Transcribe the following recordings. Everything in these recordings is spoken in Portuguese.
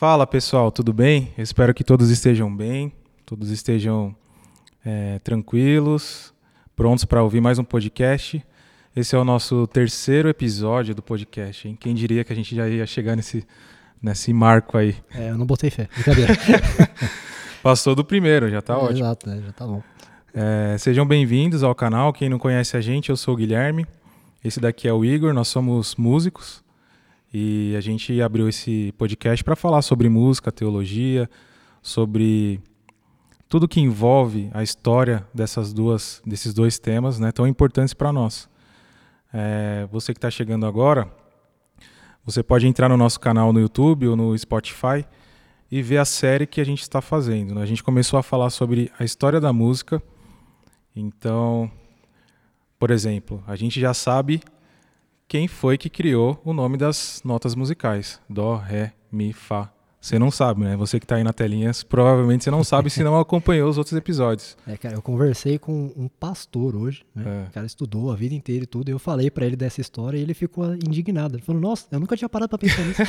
Fala pessoal, tudo bem? Eu espero que todos estejam bem, todos estejam é, tranquilos, prontos para ouvir mais um podcast. Esse é o nosso terceiro episódio do podcast. Hein? Quem diria que a gente já ia chegar nesse, nesse marco aí? É, eu não botei fé, brincadeira. Passou do primeiro, já tá é, ótimo. Exato, né? já tá bom. É, sejam bem-vindos ao canal. Quem não conhece a gente, eu sou o Guilherme. Esse daqui é o Igor, nós somos músicos. E a gente abriu esse podcast para falar sobre música, teologia, sobre tudo que envolve a história dessas duas, desses dois temas, né, tão importantes para nós. É, você que está chegando agora, você pode entrar no nosso canal no YouTube ou no Spotify e ver a série que a gente está fazendo. Né? A gente começou a falar sobre a história da música. Então, por exemplo, a gente já sabe quem foi que criou o nome das notas musicais: Dó, Ré, Mi, Fá. Você não sabe, né? Você que está aí na telinha, provavelmente você não sabe se não acompanhou os outros episódios. É, cara, eu conversei com um pastor hoje, né? É. O cara estudou a vida inteira e tudo, e eu falei para ele dessa história e ele ficou indignado. Ele falou: "Nossa, eu nunca tinha parado para pensar nisso".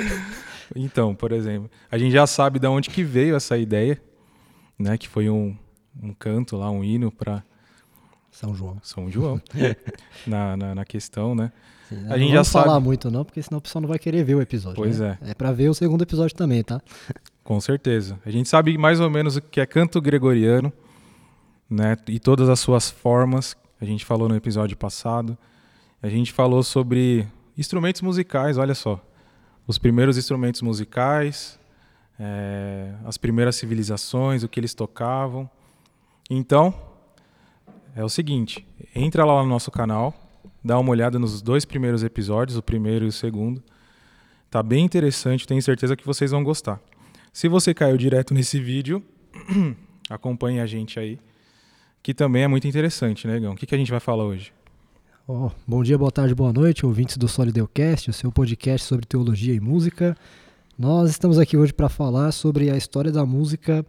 então, por exemplo, a gente já sabe de onde que veio essa ideia, né? Que foi um, um canto lá, um hino para são João. São João. na, na, na, questão, né? Sim, a gente não já sabe. falar muito não, porque senão o pessoal não vai querer ver o episódio. Pois né? é. É para ver o segundo episódio também, tá? Com certeza. A gente sabe mais ou menos o que é canto gregoriano, né? E todas as suas formas. A gente falou no episódio passado. A gente falou sobre instrumentos musicais, olha só. Os primeiros instrumentos musicais, é, as primeiras civilizações, o que eles tocavam. Então, é o seguinte: entra lá no nosso canal, dá uma olhada nos dois primeiros episódios, o primeiro e o segundo. Tá bem interessante, tenho certeza que vocês vão gostar. Se você caiu direto nesse vídeo, acompanhe a gente aí, que também é muito interessante, né, Gão? O que, que a gente vai falar hoje? Oh, bom dia, boa tarde, boa noite, ouvintes do Solideucast, o seu podcast sobre teologia e música. Nós estamos aqui hoje para falar sobre a história da música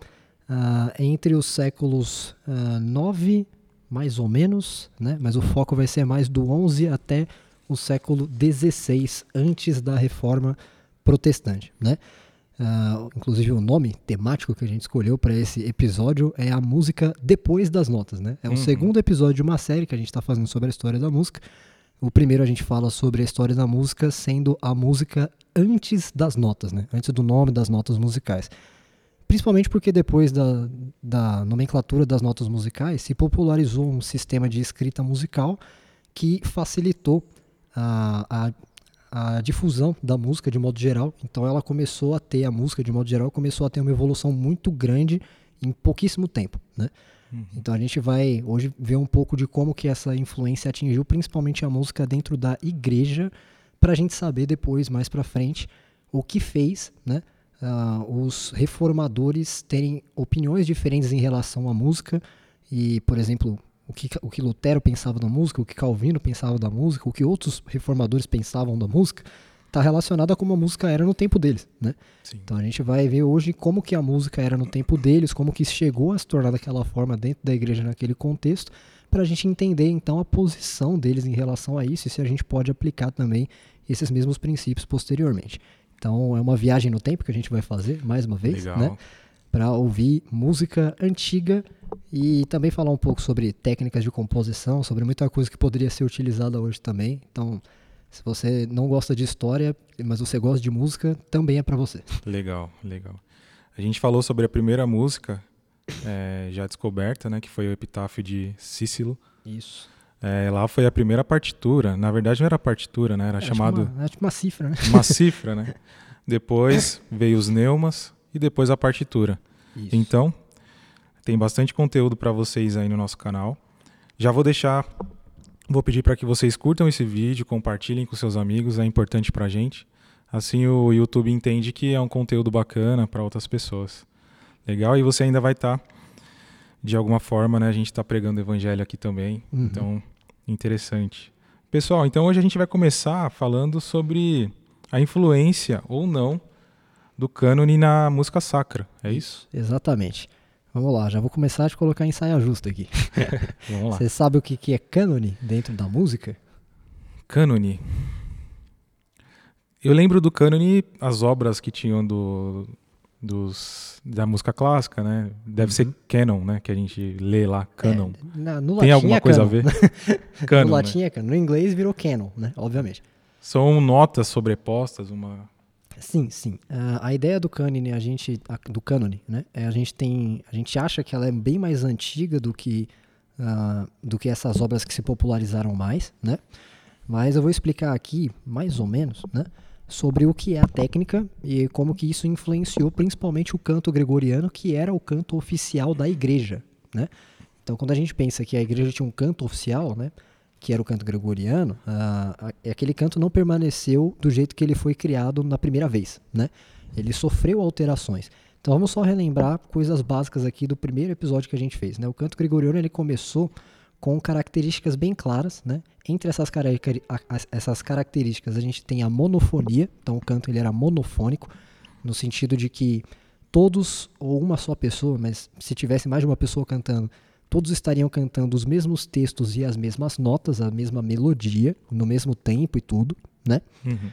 uh, entre os séculos uh, 9 mais ou menos, né? mas o foco vai ser mais do 11 até o século 16, antes da reforma protestante. Né? Uh, inclusive o nome temático que a gente escolheu para esse episódio é a música depois das notas. Né? É o uhum. segundo episódio de uma série que a gente está fazendo sobre a história da música. O primeiro a gente fala sobre a história da música sendo a música antes das notas, né? antes do nome das notas musicais. Principalmente porque depois da, da nomenclatura das notas musicais se popularizou um sistema de escrita musical que facilitou a, a, a, difusão da música de modo geral. Então ela começou a ter, a música de modo geral começou a ter uma evolução muito grande em pouquíssimo tempo. Né? Uhum. Então a gente vai hoje ver um pouco de como que essa influência atingiu principalmente a música dentro da igreja, para a gente saber depois, mais para frente, o que fez né, uh, os reformadores terem opiniões diferentes em relação à música e, por exemplo, o que, o que Lutero pensava da música, o que Calvino pensava da música, o que outros reformadores pensavam da música, está relacionado a como a música era no tempo deles, né? Então a gente vai ver hoje como que a música era no tempo deles, como que chegou a se tornar daquela forma dentro da igreja naquele contexto, para a gente entender então a posição deles em relação a isso e se a gente pode aplicar também esses mesmos princípios posteriormente. Então é uma viagem no tempo que a gente vai fazer mais uma vez, Legal. né? Para ouvir música antiga e também falar um pouco sobre técnicas de composição, sobre muita coisa que poderia ser utilizada hoje também. Então, se você não gosta de história, mas você gosta de música, também é para você. Legal, legal. A gente falou sobre a primeira música é, já descoberta, né? Que foi o Epitáfio de Cícero. Isso. É, lá foi a primeira partitura. Na verdade, não era partitura, né? Era, era chamado. Tipo uma, era tipo uma cifra, né? Uma cifra, né? Depois veio os neumas e depois a partitura. Isso. Então, tem bastante conteúdo para vocês aí no nosso canal. Já vou deixar. Vou pedir para que vocês curtam esse vídeo, compartilhem com seus amigos, é importante para a gente. Assim o YouTube entende que é um conteúdo bacana para outras pessoas. Legal? E você ainda vai estar, tá, de alguma forma, né? A gente está pregando o evangelho aqui também. Uhum. Então, Interessante. Pessoal, então hoje a gente vai começar falando sobre a influência ou não do cânone na música sacra, é isso? Exatamente. Vamos lá, já vou começar a te colocar em saia justa aqui. Vamos lá. Você sabe o que, que é cânone dentro da música? Cânone. Eu lembro do cânone as obras que tinham do, dos, da música clássica, né? Deve Uhum. ser canon, né? Que a gente lê lá, canon. É, na- no Tem alguma é coisa a canon. ver? canon, no né? latim é canon. No inglês virou canon, né? Obviamente. São notas sobrepostas, uma... Sim, sim. Ah, a ideia do cânone, a gente, a- do cânone, né? É a gente tem, a gente acha que ela é bem mais antiga do que ah, do que essas obras que se popularizaram mais, né? Mas eu vou explicar aqui, mais ou menos, né? Sobre o que é a técnica e como que isso influenciou principalmente o canto gregoriano, que era o canto oficial da igreja, né? Então, quando a gente pensa que a igreja tinha um canto oficial, né? Que era o canto gregoriano, a- aquele canto não permaneceu do jeito que ele foi criado na primeira vez, né? Ele sofreu alterações. Então vamos só relembrar coisas básicas aqui do primeiro episódio que a gente fez, né? O canto gregoriano ele começou com características bem claras, né? Entre essas, as- essas características a gente tem a monofonia, então o canto ele era monofônico, no sentido de que todos, ou uma só pessoa, mas se tivesse mais de uma pessoa cantando, todos estariam cantando os mesmos textos e as mesmas notas, a mesma melodia, no mesmo tempo e tudo, né? Uhum.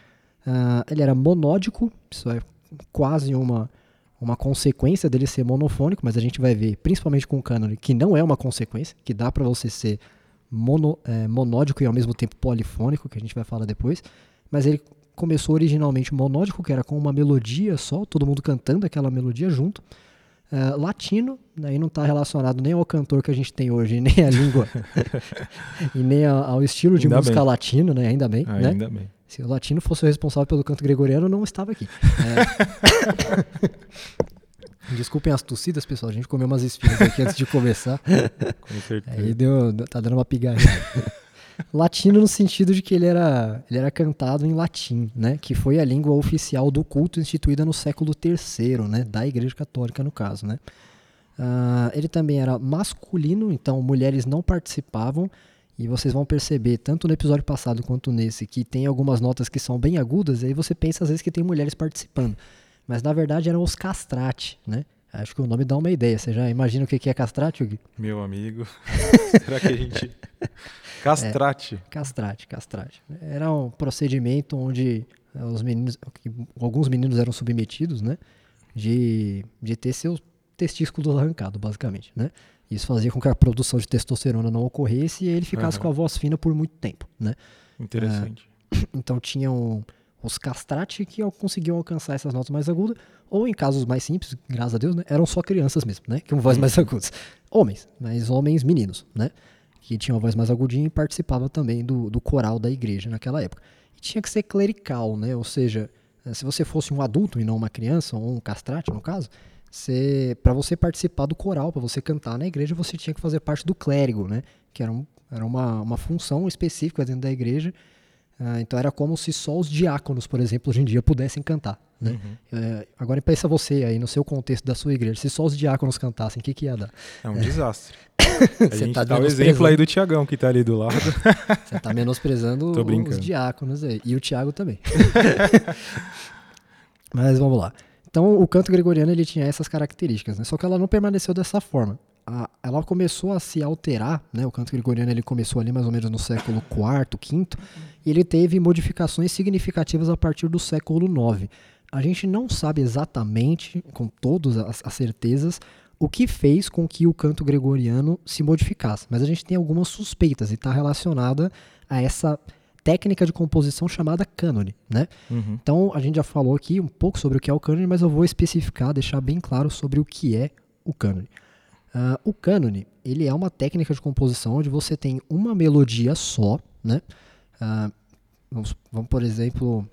Ah, ele era monódico, isso é quase uma, uma consequência dele ser monofônico, mas a gente vai ver, principalmente com o cânone, que não é uma consequência, que dá para você ser mono, eh, monódico e ao mesmo tempo polifônico, que a gente vai falar depois. Mas ele começou originalmente monódico, que era com uma melodia só, todo mundo cantando aquela melodia junto. Ah, latino, aí não está relacionado nem ao cantor que a gente tem hoje, nem à língua, e nem a- ao estilo de Ainda música bem. latino, né? Ainda bem, né? Ainda bem. Se o latino fosse o responsável pelo canto gregoriano, eu não estava aqui. É. Desculpem as tossidas, pessoal. A gente comeu umas esfirras aqui antes de começar. Com certeza. Aí deu, tá dando uma pigarrinha. Latino no sentido de que ele era, ele era cantado em latim, né? Que foi a língua oficial do culto instituída no século III, né? Da Igreja Católica, no caso, né? Ah, ele também era masculino, então mulheres não participavam. E vocês vão perceber, tanto no episódio passado quanto nesse, que tem algumas notas que são bem agudas, e aí você pensa às vezes que tem mulheres participando. Mas na verdade eram os castrati, né? Acho que o nome dá uma ideia. Você já imagina o que é castrati, Gui? Meu amigo. Será que a gente. Castrate. Castrate, castrate. Era um procedimento onde os meninos, alguns meninos eram submetidos, né, de, de ter seus testículos arrancados, basicamente, né. Isso fazia com que a produção de testosterona não ocorresse e ele ficasse Aham. com a voz fina por muito tempo, né. Interessante. Então tinham os castrati que conseguiam alcançar essas notas mais agudas, ou em casos mais simples, graças a Deus, né, eram só crianças mesmo, né, com voz mais agudas. Homens, mas homens meninos, né, que tinham a voz mais agudinha e participavam também do, do coral da igreja naquela época. E tinha que ser clerical, né, ou seja, eh, se você fosse um adulto e não uma criança, ou um castrate no caso, para você participar do coral, para você cantar na igreja, você tinha que fazer parte do clérigo, né, que era, um, era uma, uma função específica dentro da igreja, ah, então era como se só os diáconos, por exemplo, hoje em dia pudessem cantar. Né? Uhum. É, agora pensa você aí no seu contexto da sua igreja, se só os diáconos cantassem, o que, que ia dar? É um desastre. A gente tá dá o exemplo aí do Tiagão que tá ali do lado. Você está menosprezando os diáconos aí. E o Tiago também. Mas vamos lá. Então, o canto gregoriano ele tinha essas características, né? só que ela não permaneceu dessa forma. A- ela começou a se alterar, né? o canto gregoriano ele começou ali mais ou menos no século IV, V, e ele teve modificações significativas a partir do século IX. A gente não sabe exatamente, com todas as, as certezas, o que fez com que o canto gregoriano se modificasse, mas a gente tem algumas suspeitas e está relacionada a essa técnica de composição chamada cânone, né? Uhum. Então, a gente já falou aqui um pouco sobre o que é o cânone, mas eu vou especificar, deixar bem claro sobre o que é o cânone. Ah, o cânone, ele é uma técnica de composição onde você tem uma melodia só, né? Ah, vamos, vamos, por exemplo,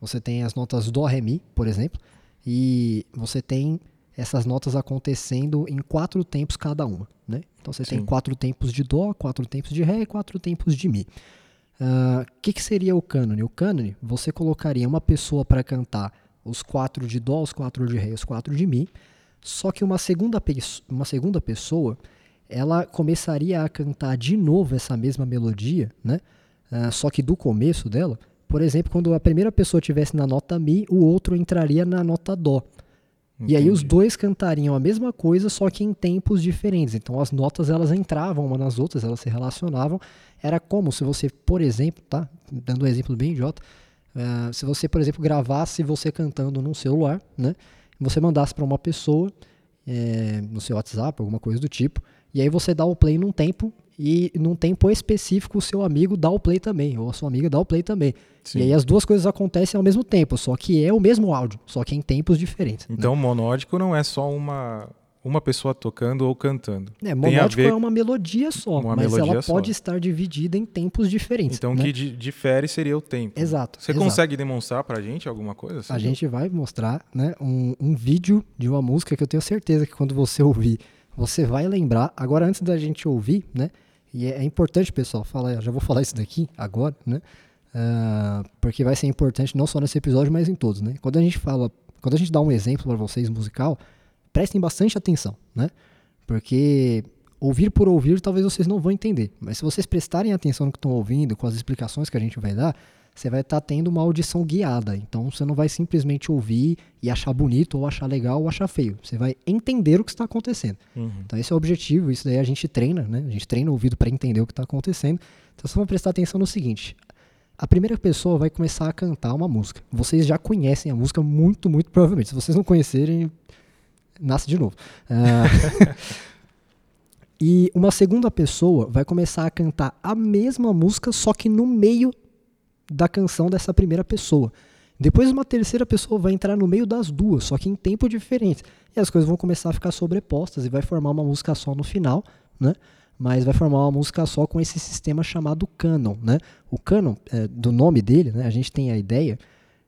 você tem as notas Dó, Ré, Mi, por exemplo, e você tem essas notas acontecendo em quatro tempos cada uma, né? Então você tem Sim. quatro tempos de Dó, quatro tempos de Ré e quatro tempos de Mi. O que, que seria o cânone? O cânone, você colocaria uma pessoa para cantar os quatro de Dó, os quatro de Ré os quatro de Mi, só que uma segunda, uma segunda pessoa, ela começaria a cantar de novo essa mesma melodia, né? Ah, só que do começo dela, por exemplo, quando a primeira pessoa estivesse na nota Mi, o outro entraria na nota Dó. E aí os Entendi. dois cantariam a mesma coisa, só que em tempos diferentes. Então as notas elas entravam uma nas outras, elas se relacionavam. Era como se você, por exemplo, tá? Dando um exemplo bem idiota, Uh, se você, por exemplo, gravasse você cantando num celular, né? Você mandasse para uma pessoa é, no seu WhatsApp, alguma coisa do tipo, e aí você dá o play num tempo e num tempo específico o seu amigo dá o play também, ou a sua amiga dá o play também. Sim. E aí as duas coisas acontecem ao mesmo tempo, só que é o mesmo áudio, só que em tempos diferentes. Né? Então, né? monódico não é só uma uma pessoa tocando ou cantando. É, monódico é uma melodia só, uma mas melodia ela pode estar dividida em tempos diferentes. Então, o né? que difere seria o tempo. Exato. Você exato. consegue demonstrar pra gente alguma coisa? Assim? A gente vai mostrar né, um, um vídeo de uma música que eu tenho certeza que quando você ouvir, você vai lembrar. Agora, antes da gente ouvir, né? E é, é importante, pessoal, falar, já vou falar isso daqui agora, né? Uh, porque vai ser importante não só nesse episódio, mas em todos, né? Quando a gente fala, quando a gente dá um exemplo para vocês musical, prestem bastante atenção, né? Porque ouvir por ouvir talvez vocês não vão entender, mas se vocês prestarem atenção no que estão ouvindo, com as explicações que a gente vai dar, você vai estar tá tendo uma audição guiada. Então você não vai simplesmente ouvir e achar bonito, ou achar legal, ou achar feio. Você vai entender o que está acontecendo. Uhum. Então esse é o objetivo, isso daí a gente treina, né? A gente treina o ouvido para entender o que está acontecendo. Então vocês vão prestar atenção no seguinte: a primeira pessoa vai começar a cantar uma música. Vocês já conhecem a música muito, muito provavelmente. Se vocês não conhecerem, nasce de novo. Uh, e uma segunda pessoa vai começar a cantar a mesma música, só que no meio da canção dessa primeira pessoa. Depois uma terceira pessoa vai entrar no meio das duas, só que em tempo diferente. E as coisas vão começar a ficar sobrepostas e vai formar uma música só no final, né? Mas vai formar uma música só com esse sistema chamado canon, né? O canon, é, do nome dele, né? A gente tem a ideia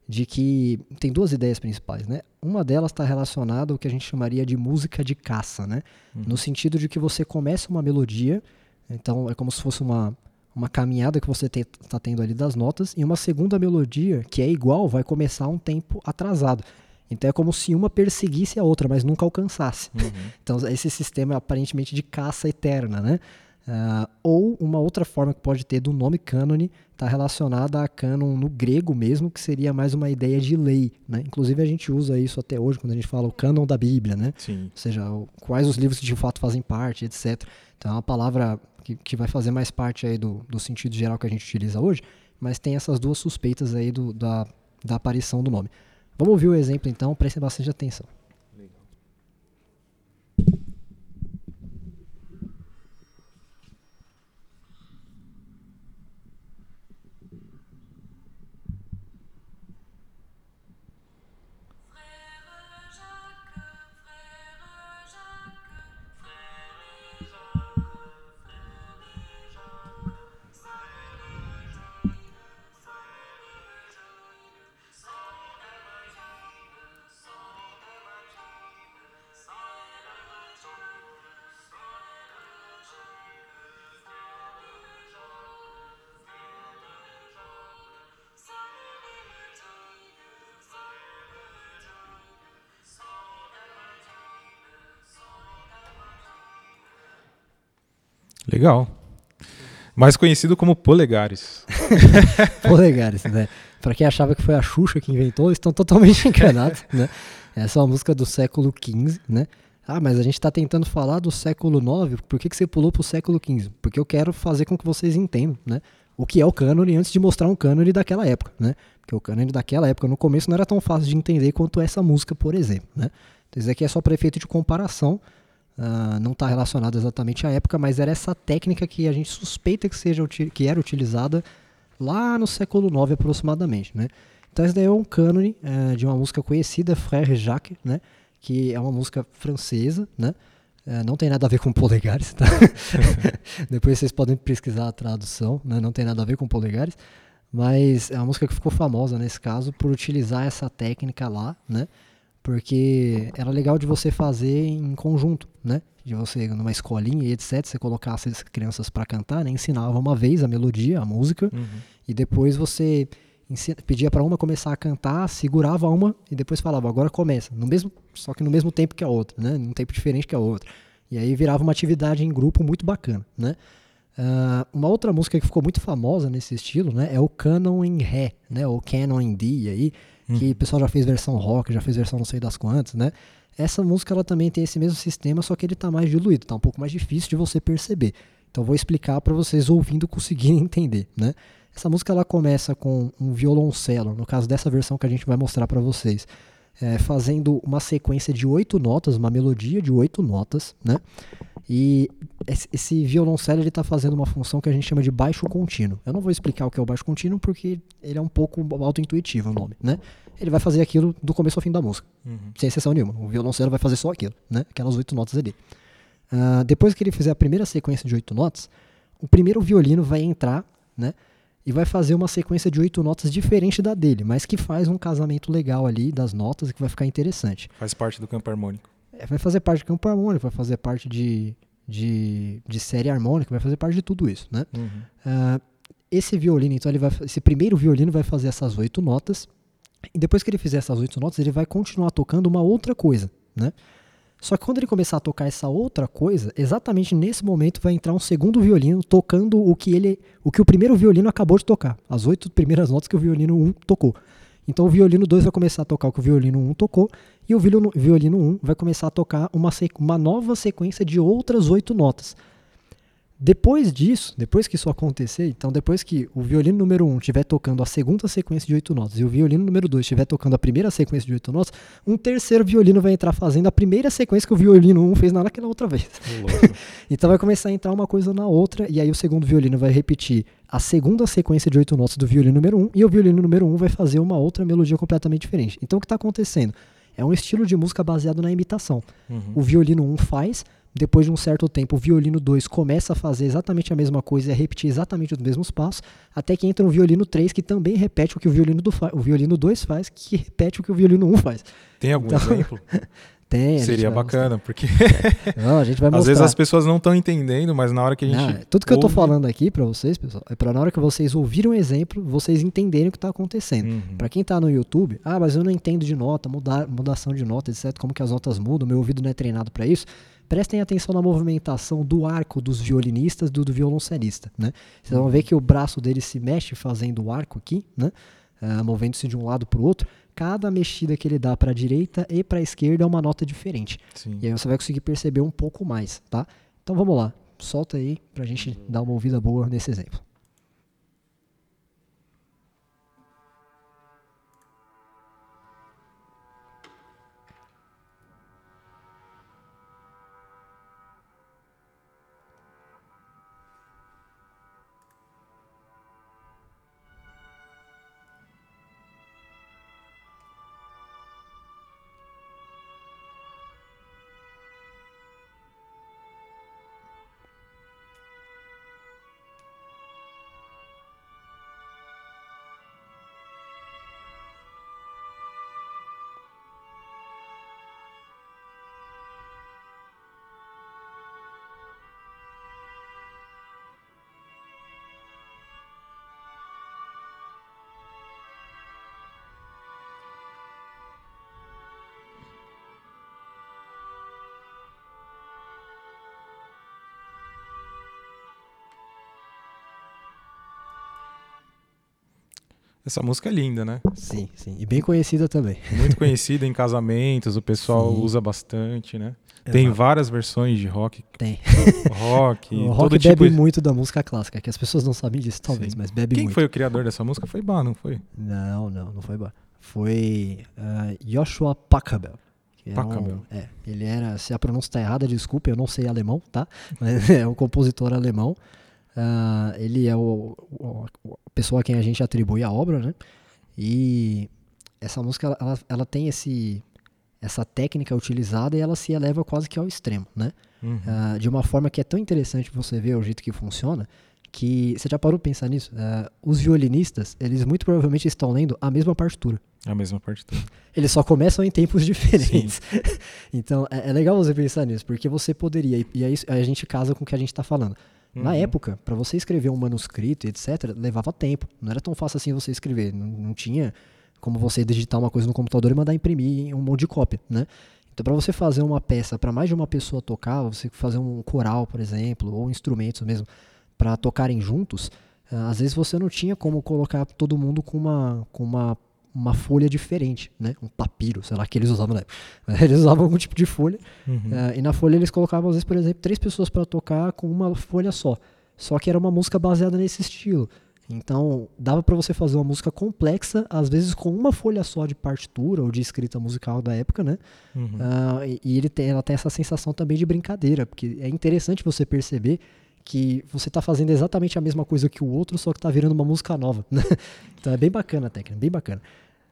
de que tem duas ideias principais, né? Uma delas está relacionada ao que a gente chamaria de música de caça, né? Uhum. No sentido de que você começa uma melodia, então é como se fosse uma, uma caminhada que você está tendo ali das notas, e uma segunda melodia que é igual vai começar um tempo atrasado. Então é como se uma perseguisse a outra, mas nunca alcançasse. Uhum. então esse sistema é aparentemente de caça eterna, né? Uh, ou uma outra forma que pode ter do nome cânone está relacionada a cânon no grego mesmo, que seria mais uma ideia de lei. Né? Inclusive a gente usa isso até hoje quando a gente fala o cânon da Bíblia, né? Sim. ou seja, o, quais os livros que de fato fazem parte, etc. Então é uma palavra que, que vai fazer mais parte aí do, do sentido geral que a gente utiliza hoje, mas tem essas duas suspeitas aí do, da, da aparição do nome. Vamos ouvir o exemplo então, prestem bastante atenção. Legal. Mais conhecido como polegares. polegares, né? Para quem achava que foi a Xuxa que inventou, estão totalmente enganados, né? Essa é uma música do século XV, né? Ah, mas a gente está tentando falar do século IX, por que, que você pulou para o século XV? Porque eu quero fazer com que vocês entendam, né? O que é o cânone antes de mostrar um cânone daquela época, né? Porque o cânone daquela época, no começo, não era tão fácil de entender quanto essa música, por exemplo, né? Então isso aqui é só para efeito de comparação, Uh, não está relacionado exatamente à época, mas era essa técnica que a gente suspeita que, seja, que era utilizada lá no século IX aproximadamente. Né? Então, esse daí é um cânone uh, de uma música conhecida, Frère Jacques, né? que é uma música francesa, né? Uh, não tem nada a ver com polegares, tá? Depois vocês podem pesquisar a tradução, né? não tem nada a ver com polegares, mas é uma música que ficou famosa nesse caso por utilizar essa técnica lá, né? Porque era legal de você fazer em conjunto, né? De você numa escolinha e etc, você colocasse as crianças para cantar, né? ensinava uma vez a melodia, a música, uhum. e depois você pedia para uma começar a cantar, segurava uma e depois falava, agora começa, no mesmo, só que no mesmo tempo que a outra, né? Num tempo diferente que a outra. E aí virava uma atividade em grupo muito bacana, né? Uh, uma outra música que ficou muito famosa nesse estilo, né, é o Canon em Ré, né, ou Canon em D aí, Hum. que o pessoal já fez versão rock, já fez versão não sei das quantas, né? Essa música ela também tem esse mesmo sistema, só que ele está mais diluído, está um pouco mais difícil de você perceber. Então vou explicar para vocês ouvindo conseguirem entender, né? Essa música ela começa com um violoncelo, no caso dessa versão que a gente vai mostrar para vocês, é, fazendo uma sequência de oito notas, uma melodia de oito notas, né? E esse violoncelo ele está fazendo uma função que a gente chama de baixo contínuo. Eu não vou explicar o que é o baixo contínuo porque ele é um pouco auto-intuitivo o nome, né? Ele vai fazer aquilo do começo ao fim da música, uhum. sem exceção nenhuma. O violoncelo vai fazer só aquilo, né? Aquelas oito notas ali. Uh, depois que ele fizer a primeira sequência de oito notas, o primeiro violino vai entrar, né? E vai fazer uma sequência de oito notas diferente da dele, mas que faz um casamento legal ali das notas e que vai ficar interessante. Faz parte do campo harmônico. É, vai fazer parte do campo harmônico, vai fazer parte de, de, de série harmônica, vai fazer parte de tudo isso, né? Uhum. Uh, esse violino, então, ele vai, esse primeiro violino vai fazer essas oito notas, e depois que ele fizer essas oito notas, ele vai continuar tocando uma outra coisa, né? Só que quando ele começar a tocar essa outra coisa, exatamente nesse momento vai entrar um segundo violino tocando o que ele, o que o primeiro violino acabou de tocar, as oito primeiras notas que o violino 1 tocou. Então o violino 2 vai começar a tocar o que o violino 1 tocou, e o violino 1 vai começar a tocar uma, uma nova sequência de outras oito notas. Depois disso, depois que isso acontecer, então depois que o violino número 1 um estiver tocando a segunda sequência de oito notas e o violino número 2 estiver tocando a primeira sequência de oito notas, um terceiro violino vai entrar fazendo a primeira sequência que o violino 1 um fez naquela outra vez. então vai começar a entrar uma coisa na outra e aí o segundo violino vai repetir a segunda sequência de oito notas do violino número 1 um, e o violino número 1 um vai fazer uma outra melodia completamente diferente. Então o que está acontecendo? É um estilo de música baseado na imitação. Uhum. O violino 1 um faz, depois de um certo tempo, o violino 2 começa a fazer exatamente a mesma coisa e a repetir exatamente os mesmos passos, até que entra um violino 3 que também repete o que o violino, do o violino 2 faz, que repete o que o violino 1 faz. Tem algum então, exemplo? Tem. Seria bacana, porque. não, a gente vai mostrar. Às vezes as pessoas não estão entendendo, mas na hora que a gente. Não, tudo que ouve... eu estou falando aqui para vocês, pessoal, é para na hora que vocês ouvirem um exemplo, vocês entenderem o que está acontecendo. Uhum. Para quem está no YouTube, ah, mas eu não entendo de nota, mudar, mudação de nota, etc., como que as notas mudam, meu ouvido não é treinado para isso. Prestem atenção na movimentação do arco dos violinistas do, do violoncelista, né? Vocês vão ver que o braço dele se mexe fazendo o arco aqui, né? Uh, movendo-se de um lado para o outro cada mexida que ele dá para a direita e para a esquerda é uma nota diferente. Sim. E aí você vai conseguir perceber um pouco mais, tá? Então vamos lá, solta aí para a gente dar uma ouvida boa nesse exemplo. Essa música é linda, né? Sim, sim. E bem conhecida também. Muito conhecida em casamentos, o pessoal sim. usa bastante, né? Exato. Tem várias versões de rock. Tem. Rock. o rock bebe tipo... muito da música clássica, que as pessoas não sabem disso, talvez, sim. mas bebe Quem muito. Quem foi o criador dessa música? Foi Bach, não foi? Não, não, não foi Bach. Foi uh, Joshua Pachelbel. Pachelbel. Um, é, ele era, se a pronúncia está errada, desculpe, eu não sei alemão, tá? Mas é um compositor alemão. Uh, ele é o, o, a pessoa a quem a gente atribui a obra, né? E essa música, ela, ela tem esse, essa técnica utilizada e ela se eleva quase que ao extremo, né? Uhum. Uh, de uma forma que é tão interessante você ver o jeito que funciona, que você já parou para pensar nisso? Uh, os violinistas, eles muito provavelmente estão lendo a mesma partitura. A mesma partitura. Eles só começam em tempos diferentes. então é, é, legal você pensar nisso, porque você poderia, e aí a gente casa com o que a gente está falando. Uhum. Na época, para você escrever um manuscrito, etc., levava tempo. Não era tão fácil assim você escrever. Não, não tinha como você digitar uma coisa no computador e mandar imprimir um monte de cópia, né? Então, para você fazer uma peça para mais de uma pessoa tocar, você fazer um coral, por exemplo, ou instrumentos mesmo, para tocarem juntos, ah, às vezes você não tinha como colocar todo mundo com uma, com uma uma folha diferente, né? Um papiro, sei lá, que eles usavam na época. Eles usavam algum tipo de folha. Uhum. Uh, e na folha eles colocavam, às vezes, por exemplo, três pessoas para tocar com uma folha só. só que era uma música baseada nesse estilo. Então, dava para você fazer uma música complexa, às vezes com uma folha só de partitura ou de escrita musical da época, né? Uhum. Uh, e, e ele tem, ela tem essa sensação também de brincadeira, porque é interessante você perceber que você está fazendo exatamente a mesma coisa que o outro, só que está virando uma música nova. Né? Então é bem bacana a técnica, bem bacana.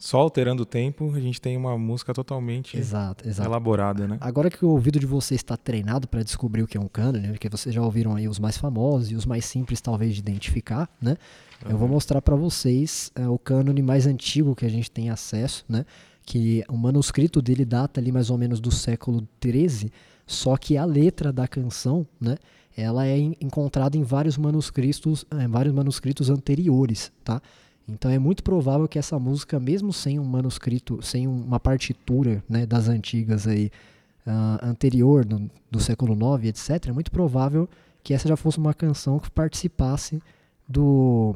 Só alterando o tempo, a gente tem uma música totalmente exato, exato. elaborada, né? Agora que o ouvido de vocês está treinado para descobrir o que é um cânone, porque vocês já ouviram aí os mais famosos e os mais simples talvez de identificar, né? Uhum. Eu vou mostrar para vocês é, o cânone mais antigo que a gente tem acesso, né? Que o manuscrito dele data ali mais ou menos do século 13, só que a letra da canção, né? Ela é encontrada em vários manuscritos, em vários manuscritos anteriores, tá? Então é muito provável que essa música, mesmo sem um manuscrito, sem uma partitura né, das antigas aí, uh, anterior, do, do século IX, etc., é muito provável que essa já fosse uma canção que participasse do,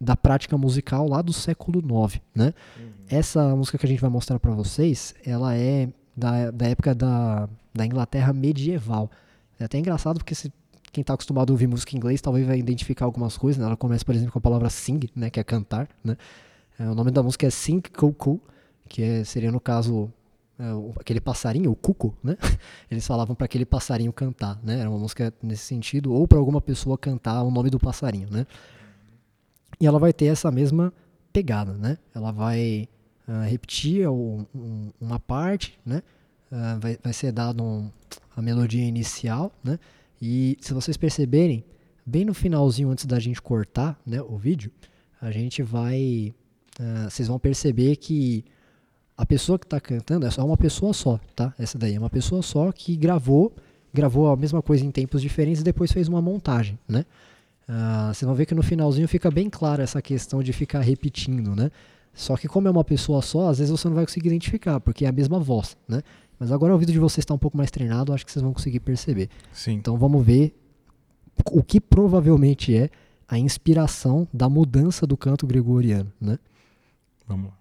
da prática musical lá do século IX. Né? Uhum. Essa música que a gente vai mostrar para vocês, ela é da, da época da, da Inglaterra medieval. É até engraçado porque se quem está acostumado a ouvir música em inglês talvez vai identificar algumas coisas. Né? Ela começa, por exemplo, com a palavra sing, né? que é cantar. Né? É, o nome da música é Sing Cuckoo, que é, seria, no caso, é, aquele passarinho, o cuco. Né? Eles falavam para aquele passarinho cantar. Né? Era uma música nesse sentido, ou para alguma pessoa cantar o nome do passarinho. Né? E ela vai ter essa mesma pegada. Né? Ela vai uh, repetir um, um, uma parte, né? Uh, vai, vai ser dado um, a melodia inicial, né? E se vocês perceberem, bem no finalzinho antes da gente cortar né, o vídeo, a gente vai. Uh, vocês vão perceber que a pessoa que está cantando é só uma pessoa só, tá? Essa daí é uma pessoa só que gravou, gravou a mesma coisa em tempos diferentes e depois fez uma montagem, né? Uh, vocês vão ver que no finalzinho fica bem clara essa questão de ficar repetindo, né? Só que como é uma pessoa só, às vezes você não vai conseguir identificar, porque é a mesma voz, né? Mas agora o vídeo de vocês está um pouco mais treinado, acho que vocês vão conseguir perceber. Sim. Então vamos ver o que provavelmente é a inspiração da mudança do canto gregoriano, né? Vamos lá.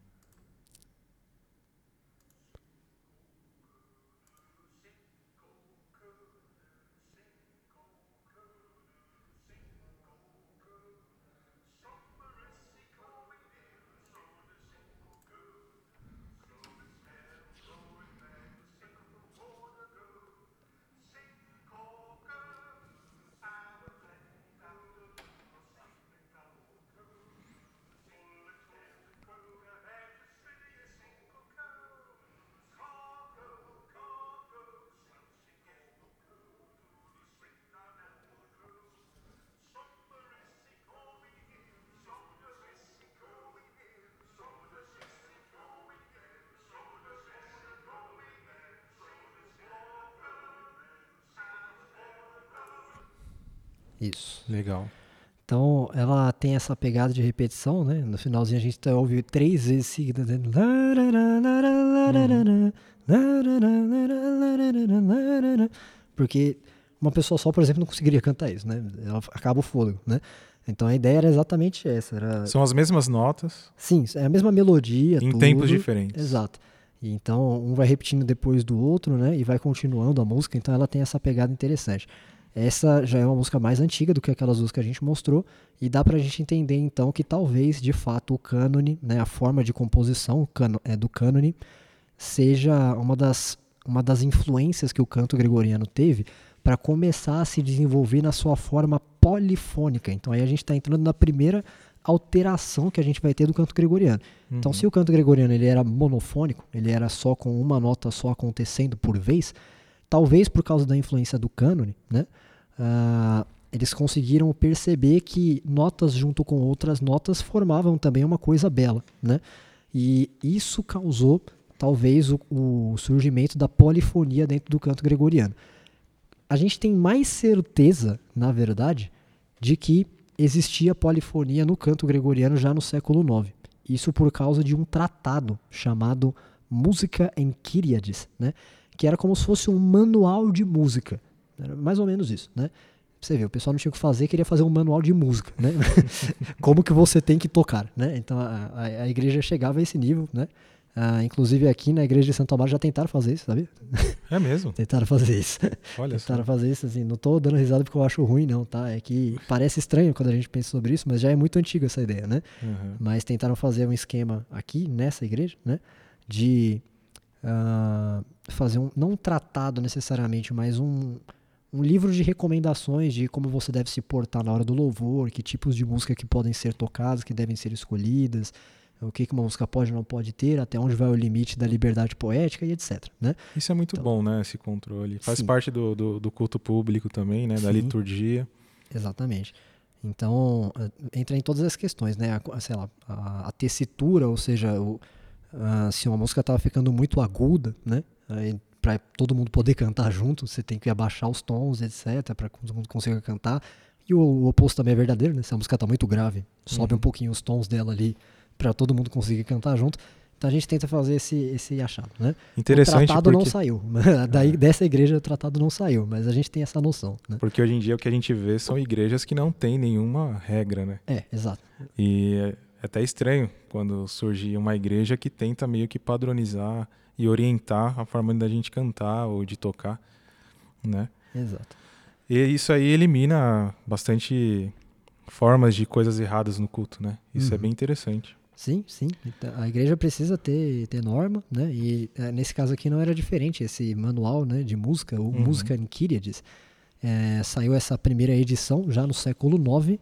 Isso. Legal. Então, ela tem essa pegada de repetição, né? No finalzinho a gente tá, ouve três vezes seguidas. Né? Porque uma pessoa só, por exemplo, não conseguiria cantar isso, né? Ela acaba o fôlego, né? Então a ideia era exatamente essa. Era... São as mesmas notas. Sim, é a mesma melodia. Em tudo. tempos diferentes. Exato. E então um vai repetindo depois do outro, né? E vai continuando a música. Então ela tem essa pegada interessante. Essa já é uma música mais antiga do que aquelas duas que a gente mostrou, e dá pra gente entender então que talvez, de fato, o cânone, né, a forma de composição é, do cânone, seja uma das, uma das influências que o canto gregoriano teve para começar a se desenvolver na sua forma polifônica. Então aí a gente está entrando na primeira alteração que a gente vai ter do canto gregoriano. Então, uhum. Então se o canto gregoriano ele era monofônico, ele era só com uma nota só acontecendo por vez, talvez por causa da influência do cânone, né? uh, eles conseguiram perceber que notas junto com outras notas formavam também uma coisa bela, né? E isso causou talvez o, o surgimento da polifonia dentro do canto gregoriano. A gente tem mais certeza, na verdade, de que existia polifonia no canto gregoriano já no século IX. Isso por causa de um tratado chamado Música em Kyriades, né? Que era como se fosse um manual de música. Era mais ou menos isso, né? Você vê, o pessoal não tinha o que fazer, queria fazer um manual de música, né? Como que você tem que tocar, né? Então a, a, a, igreja chegava a esse nível, né? Ah, inclusive aqui na igreja de Santo Amaro já tentaram fazer isso, sabe? É mesmo? tentaram fazer isso. Olha tentaram só. fazer isso, assim, não tô dando risada porque eu acho ruim, não, tá? É que parece estranho quando a gente pensa sobre isso, mas já é muito antiga essa ideia, né? Uhum. Mas tentaram fazer um esquema aqui, nessa igreja, né? De ah, fazer um, não um tratado necessariamente, mas um, um livro de recomendações de como você deve se portar na hora do louvor, que tipos de música que podem ser tocadas, que devem ser escolhidas, o que, uma música pode ou não pode ter, até onde vai o limite da liberdade poética e etc. Né? Isso é muito Então- bom, né? Esse controle. Faz Sim. parte do, do, do culto público também, né? Da Sim. liturgia. Exatamente. Então, eh, entra em todas as questões, né? A, sei lá, a, a tessitura, ou seja, o, ah, se uma música estava ficando muito aguda, né? Para todo mundo poder cantar junto, você tem que abaixar os tons, etc, para que todo mundo consiga cantar. E o, o oposto também é verdadeiro, né? Se a música está muito grave, sobe Uhum. um pouquinho os tons dela ali para todo mundo conseguir cantar junto. Então a gente tenta fazer esse, esse achado, né? Interessante o tratado não porque, saiu. Daí, dessa igreja o tratado não saiu, mas a gente tem essa noção, né? porque hoje em dia o que a gente vê são igrejas que não tem nenhuma regra, né? É, exato. E é até estranho quando surge uma igreja que tenta meio que padronizar e orientar a forma da gente cantar ou de tocar, né? Exato. E isso aí elimina bastante formas de coisas erradas no culto, né? Isso é Uhum. bem interessante. Sim, sim. Então, a igreja precisa ter, ter norma, né? E eh, nesse caso aqui não era diferente. Esse manual né, de música, o Uhum. Música em Kyriades, eh, saiu essa primeira edição já no século IX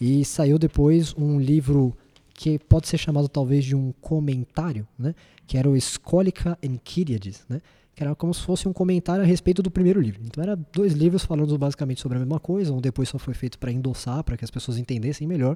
e saiu depois um livro que pode ser chamado talvez de um comentário, né? Que era o Escólica em Kyriades, né? Que era como se fosse um comentário a respeito do primeiro livro. Então era dois livros falando basicamente sobre a mesma coisa, um depois só foi feito para endossar, para que as pessoas entendessem melhor.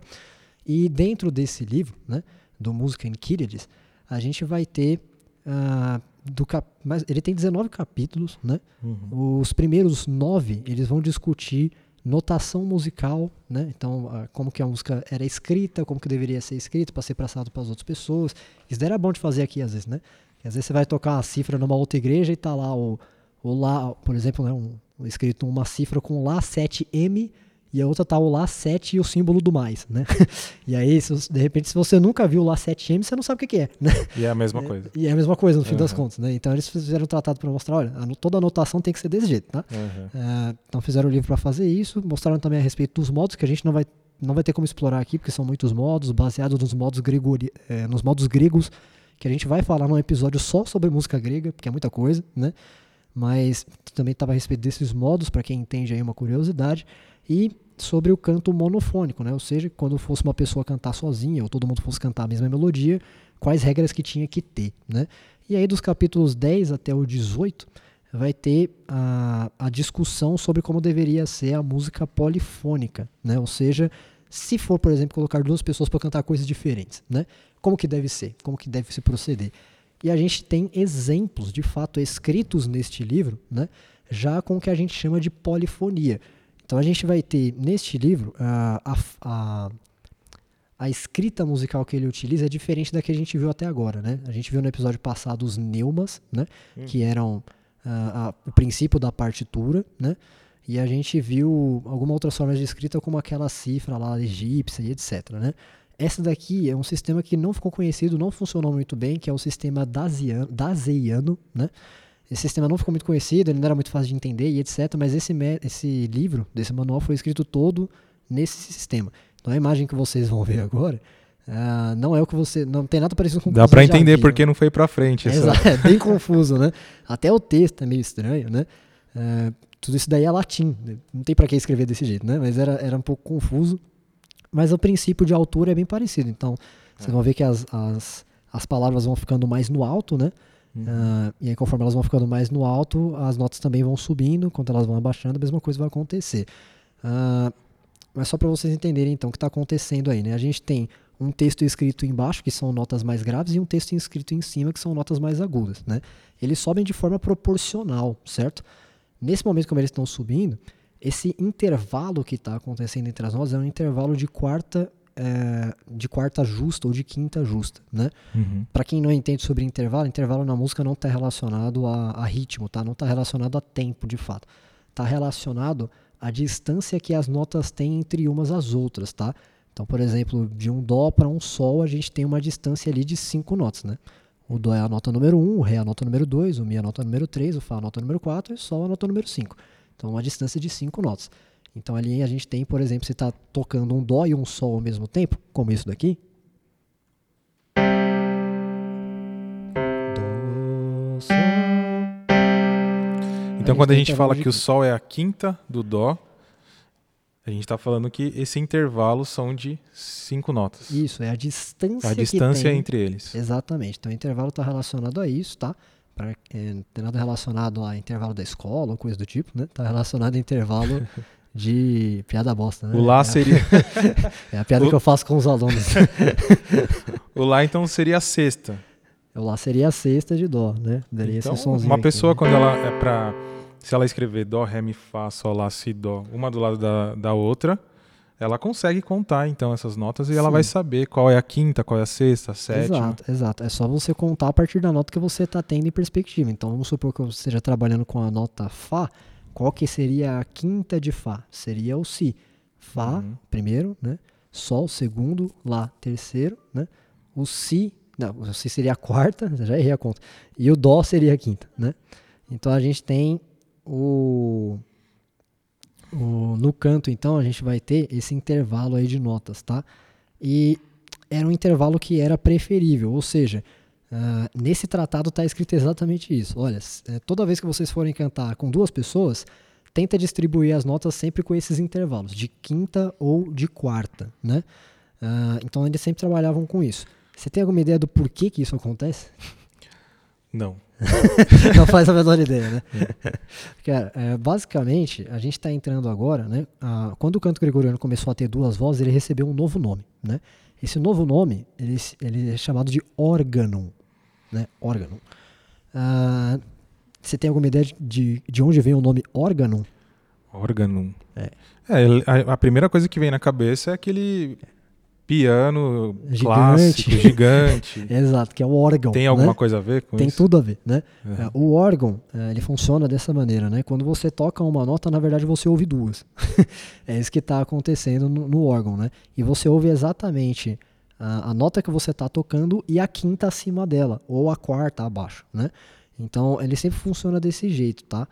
E dentro desse livro, né, do Música em Kyriades, a gente vai ter ah, do cap... mas ele tem 19 capítulos, né? Uhum. Os primeiros nove eles vão discutir notação musical, né? Então, como que a música era escrita, como que deveria ser escrita para ser passado para as outras pessoas. Isso era bom de fazer aqui às vezes, né? Porque às vezes você vai tocar uma cifra numa outra igreja e tá lá o, o lá, por exemplo, né, um escrito uma cifra com lá 7M e a outra tá o lá 7 e o símbolo do mais, né? e aí, se de repente, se você nunca viu o lá 7M, você não sabe o que, é, né? E é a mesma coisa. E é a mesma coisa no fim das Uhum. contas, né? Então eles fizeram um tratado para mostrar, olha, toda anotação tem que ser desse jeito, tá? Uhum. É, então fizeram o livro para fazer isso, mostraram também a respeito dos modos que a gente não vai não vai ter como explorar aqui porque são muitos modos baseados nos modos gregori, é, nos modos gregos que a gente vai falar num episódio só sobre música grega porque é muita coisa, né? Mas também estava a respeito desses modos para quem entende aí uma curiosidade e sobre o canto monofônico, né? Ou seja, quando fosse uma pessoa cantar sozinha ou todo mundo fosse cantar a mesma melodia, quais regras que tinha que ter, né? E aí dos capítulos 10 até o 18 vai ter a, a discussão sobre como deveria ser a música polifônica, né? Ou seja, se for, por exemplo, colocar duas pessoas para cantar coisas diferentes, né? Como que deve ser? Como que deve se proceder? E a gente tem exemplos, de fato, escritos neste livro, né? Já com o que a gente chama de polifonia. Então a gente vai ter neste livro a, a, a, escrita musical que ele utiliza é diferente da que a gente viu até agora, né? A gente viu no episódio passado os neumas, né? Que eram a- o princípio da partitura, né? E a gente viu alguma outra forma de escrita como aquela cifra lá egípcia e etc, né? Essa daqui é um sistema que não ficou conhecido, não funcionou muito bem, que é o sistema Dazeiano, né? Esse sistema não ficou muito conhecido, ele não era muito fácil de entender e etc, mas esse, esse livro, desse manual, foi escrito todo nesse sistema. Então a imagem que vocês vão ver agora ah, não é o que você. Não tem nada parecido com o que Dá já entender porque não foi pra frente. É, é bem confuso, né? Até o texto é meio estranho, né? É, tudo isso daí é latim, né? não tem pra que escrever desse jeito, né? Mas era, era um pouco confuso. Mas o princípio de altura é bem parecido. Então, vocês É. vão ver que as, as, as palavras vão ficando mais no alto, né? Uhum. Ah, e aí, conforme elas vão ficando mais no alto, as notas também vão subindo. Quando elas vão abaixando, a mesma coisa vai acontecer. Ah, mas só para vocês entenderem, então, o que está acontecendo aí, né? A gente tem um texto escrito embaixo, que são notas mais graves, e um texto escrito em cima, que são notas mais agudas, né? Eles sobem de forma proporcional, certo? Nesse momento, como eles estão subindo, esse intervalo que está acontecendo entre as notas é um intervalo de quarta, eh, de quarta justa ou de quinta justa, né? Uhum. Para quem não entende sobre intervalo, intervalo na música não está relacionado a, a ritmo, tá? Não está relacionado a tempo, de fato. Está relacionado à distância que as notas têm entre umas às outras, tá? Então, por exemplo, de um dó para um sol, a gente tem uma distância ali de cinco notas, né? O Dó é a nota número 1, o Ré é a nota número 2, o Mi é a nota número 3, o Fá é a nota número 4 e o Sol é a nota número 5. Então, uma distância de 5 notas. Então, ali a gente tem, por exemplo, você está tocando um Dó e um Sol ao mesmo tempo, como isso daqui. Dó, Sol. Então, quando a gente fala que o. Sol é a quinta do Dó, a gente está falando que esse intervalo são de cinco notas. Isso, é a distância a que distância tem. entre eles. Exatamente. Então, o intervalo está relacionado a isso, tá? Pra, é, não tem nada relacionado a intervalo da escola ou coisa do tipo, né? Tá relacionado a intervalo de piada bosta, né? O Lá é, seria. é a piada o- que eu faço com os alunos. o Lá, então, seria a sexta. o Lá seria a sexta de Dó, né? Daria Então, esse sonzinho uma aqui, pessoa, né? quando ela é pra. Se ela escrever Dó, Ré, Mi, Fá, Sol, Lá, Si, Dó, uma do lado da, da outra, ela consegue contar, então, essas notas e ela Sim. vai saber qual é a quinta, qual é a sexta, a sétima. Exato, exato. É só você contar a partir da nota que você está tendo em perspectiva. Então, vamos supor que você esteja trabalhando com a nota Fá. Qual que seria a quinta de Fá? Seria o Si. Fá, Uhum. primeiro, né? Sol, segundo. Lá, terceiro, né? O Si, não, o Si seria a quarta, já errei a conta. E o Dó seria a quinta, né? Então, a gente tem o... o- no canto, então, a gente vai ter esse intervalo aí de notas, tá? E era um intervalo que era preferível, ou seja, ah, nesse tratado está escrito exatamente isso. Olha, eh, toda vez que vocês forem cantar com duas pessoas, tenta distribuir as notas sempre com esses intervalos, de quinta ou de quarta, né? Ah, então eles sempre trabalhavam com isso. Você tem alguma ideia do porquê que isso acontece? Não. Não faz a menor ideia, né? Cara, é, basicamente, a gente está entrando agora, né? ah, quando o canto gregoriano começou a ter duas vozes, ele recebeu um novo nome, né? Esse novo nome, ele, ele é chamado de órgão, né? Órgão. Ah, você tem alguma ideia de- de, de onde vem o nome órgão? Órgano. É. É, a, a primeira coisa que vem na cabeça é aquele piano Gigante. clássico, gigante. Exato, que é o órgão. Tem alguma né? coisa a ver com Tem isso? tudo a ver, né? Uhum. É, O órgão, é, ele funciona dessa maneira, né? Quando você toca uma nota, na verdade você ouve duas. é isso que está acontecendo no, no órgão, né? E você ouve exatamente a, a nota que você está tocando e a quinta acima dela, ou a quarta abaixo, né? Então, ele sempre funciona desse jeito, tá?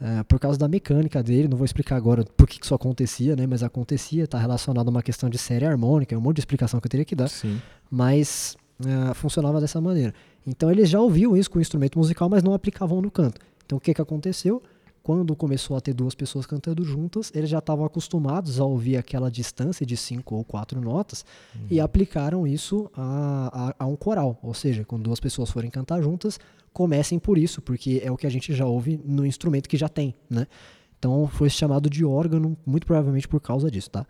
É, por causa da mecânica dele, não vou explicar agora por que que isso acontecia, né? Mas acontecia, está relacionado a uma questão de série harmônica, é um monte de explicação que eu teria que dar Sim. mas ah, funcionava dessa maneira. Então eles já ouviam isso com o instrumento musical, mas não aplicavam no canto. Então o que, que aconteceu? Quando começou a ter duas pessoas cantando juntas, eles já estavam acostumados a ouvir aquela distância de cinco ou quatro notas e aplicaram isso a, a, a um coral. Ou seja, quando duas pessoas forem cantar juntas, comecem por isso, porque é o que a gente já ouve no instrumento que já tem, né? Então foi chamado de órgão, muito provavelmente por causa disso, tá?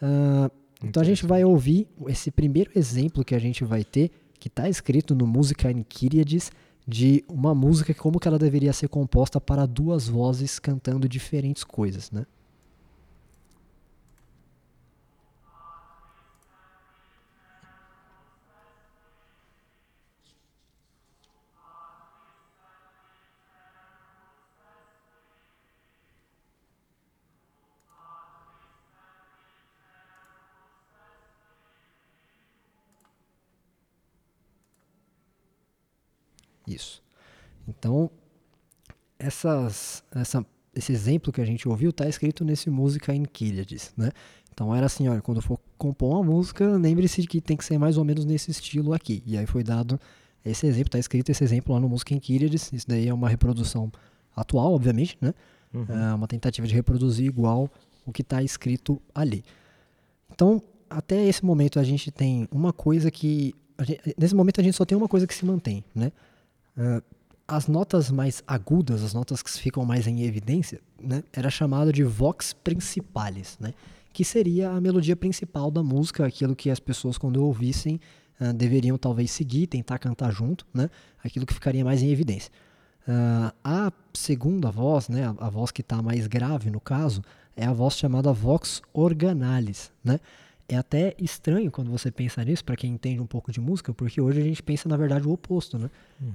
Ah, então a gente vai ouvir esse primeiro exemplo que a gente vai ter, que está escrito no Música in Kyriades, de uma música como que ela deveria ser composta para duas vozes cantando diferentes coisas, né? Isso. Então, essas, essa, esse exemplo que a gente ouviu está escrito nesse Música in Kyriades, né? Então era assim, olha, quando for compor uma música, lembre-se que tem que ser mais ou menos nesse estilo aqui. E aí foi dado esse exemplo, está escrito esse exemplo lá no Música in Kyriades. Isso daí é uma reprodução atual, obviamente, né? Uhum. É uma tentativa de reproduzir igual o que está escrito ali. Então, até esse momento a gente tem uma coisa que. a gente- nesse momento a gente só tem uma coisa que se mantém, né? Ah, as notas mais agudas, as notas que ficam mais em evidência, né, era chamado de vox principalis, né, que seria a melodia principal da música, aquilo que as pessoas quando ouvissem ah, deveriam talvez seguir, tentar cantar junto, né, aquilo que ficaria mais em evidência. Ah, a segunda voz, né, a, a voz que está mais grave no caso, é a voz chamada vox organalis, né? É até estranho quando você pensa nisso, para quem entende um pouco de música, porque hoje a gente pensa, na verdade, o oposto, né?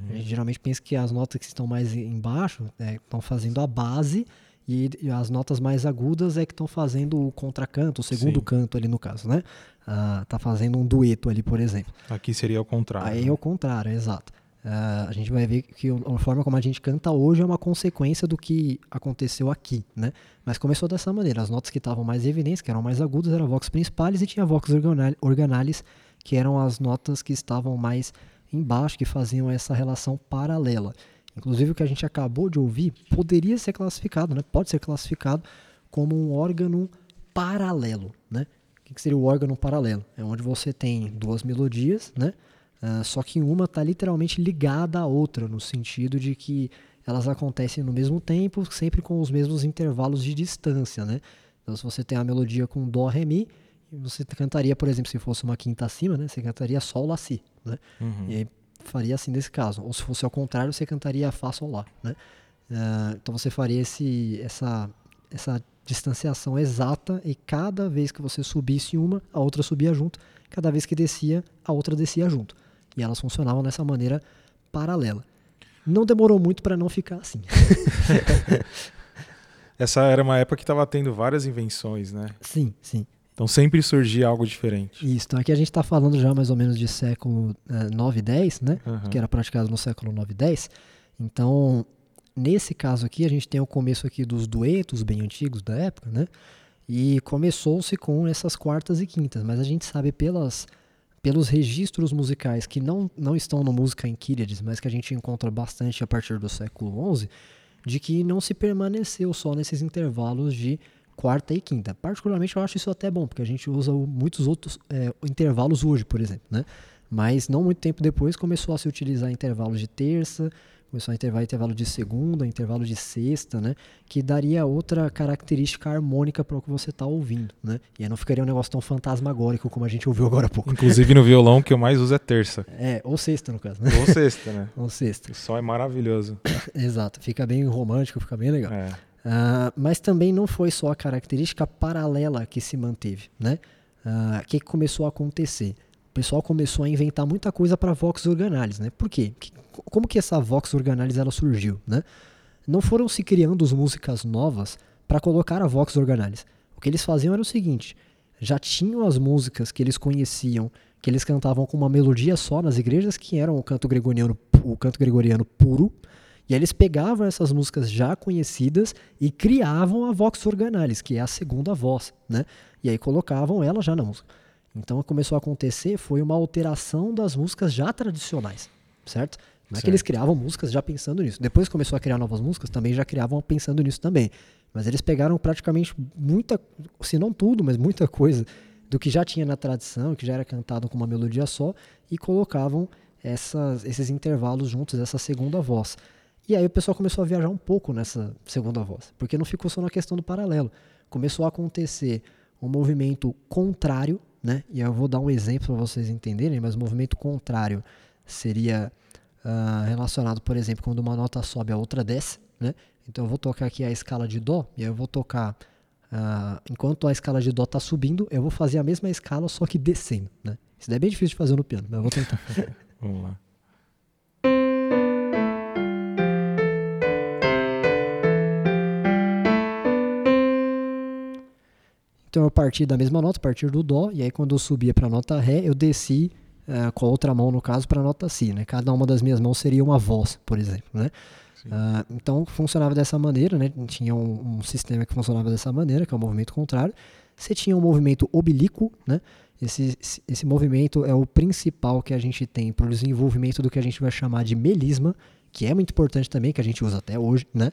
A gente geralmente pensa que as notas que estão mais embaixo é, estão fazendo a base e, e as notas mais agudas é que estão fazendo o contracanto, o segundo Sim. canto ali no caso, né? Ah, tá fazendo um dueto ali, por exemplo. Aqui seria o contrário. Aí é o contrário, exato. Uh, a gente vai ver que a forma como a gente canta hoje é uma consequência do que aconteceu aqui, né? Mas começou dessa maneira. As notas que estavam mais evidentes, que eram mais agudas, eram vox principais e tinha vox organalis, que eram as notas que estavam mais embaixo, que faziam essa relação paralela. Inclusive o que a gente acabou de ouvir poderia ser classificado, né? Pode ser classificado como um órgão paralelo, né? O que seria o órgão paralelo? É onde você tem duas melodias, né? Uh, só que uma está literalmente ligada à outra, no sentido de que elas acontecem no mesmo tempo, sempre com os mesmos intervalos de distância, né? Então, se você tem a melodia com Dó, Ré, Mi, você cantaria, por exemplo, se fosse uma quinta acima, né? Você cantaria Sol, Lá, Si, né? Uhum. E aí faria assim nesse caso. Ou se fosse ao contrário, você cantaria Fá, Sol, Lá, né? Uh, então você faria esse, essa, essa distanciação exata e cada vez que você subisse uma, a outra subia junto. Cada vez que descia, a outra descia junto. E elas funcionavam dessa maneira paralela. Não demorou muito para não ficar assim. Essa era uma época que estava tendo várias invenções, né? Sim, sim. Então sempre surgia algo diferente. Isso, então aqui a gente está falando já mais ou menos de século é, 9 e 10, né? Uhum. Que era praticado no século 9 e 10. Então, nesse caso aqui, a gente tem o começo aqui dos duetos bem antigos da época, né? E começou-se com essas quartas e quintas, mas a gente sabe pelas pelos registros musicais que não, não estão no Música em mas que a gente encontra bastante a partir do século XI, de que não se permaneceu só nesses intervalos de quarta e quinta. Particularmente eu acho isso até bom, porque a gente usa muitos outros é, intervalos hoje, por exemplo, né? Mas não muito tempo depois começou a se utilizar intervalos de terça, começou a intervalar intervalo de segunda, intervalo de sexta, né? Que daria outra característica harmônica para o que você está ouvindo, né? E aí não ficaria um negócio tão fantasmagórico como a gente ouviu agora há pouco. Inclusive no violão que eu mais uso é terça. É, ou sexta no caso, né? Ou sexta, né? ou sexta. O sol é maravilhoso. Exato, fica bem romântico, fica bem legal. É. Uh, mas também não foi só a característica paralela que se manteve, né? O uh, ah, que começou a acontecer? Pessoal começou a inventar muita coisa para Vox Organalis, né? Por quê? como que essa Vox Organalis ela surgiu, né? Não foram se criando músicas novas para colocar a Vox Organalis. O que eles faziam era o seguinte: já tinham as músicas que eles conheciam, que eles cantavam com uma melodia só nas igrejas, que eram o canto gregoriano, o canto gregoriano puro. E aí eles pegavam essas músicas já conhecidas e criavam a vox organalis, que é a segunda voz, né? E aí colocavam ela já na música. Então o que começou a acontecer foi uma alteração das músicas já tradicionais, certo? Não é que eles criavam músicas já pensando nisso. Depois começou a criar novas músicas, também já criavam pensando nisso também. Mas eles pegaram praticamente muita, se não tudo, mas muita coisa do que já tinha na tradição, que já era cantado com uma melodia só, e colocavam essas, esses intervalos juntos, essa segunda voz. E aí o pessoal começou a viajar um pouco nessa segunda voz, porque não ficou só na questão do paralelo. Começou a acontecer um movimento contrário, né? E eu vou dar um exemplo para vocês entenderem, mas o movimento contrário seria uh, relacionado, por exemplo, quando uma nota sobe, a outra desce, né? Então eu vou tocar aqui a escala de Dó, e aí eu vou tocar, uh, enquanto a escala de Dó está subindo, eu vou fazer a mesma escala, só que descendo, né? Isso daí é bem difícil de fazer no piano, mas eu vou tentar. Vamos lá. Então eu parti da mesma nota, a partir do Dó, e aí quando eu subia para a nota Ré, eu desci uh, com a outra mão, no caso, para a nota Si. Né? Cada uma das minhas mãos seria uma voz, por exemplo. Né? Uh, então funcionava dessa maneira, né? tinha um, um, sistema que funcionava dessa maneira, que é o movimento contrário. Você tinha um movimento oblíquo, né? Esse, esse movimento é o principal que a gente tem para o desenvolvimento do que a gente vai chamar de melisma, que é muito importante também, que a gente usa até hoje. Né?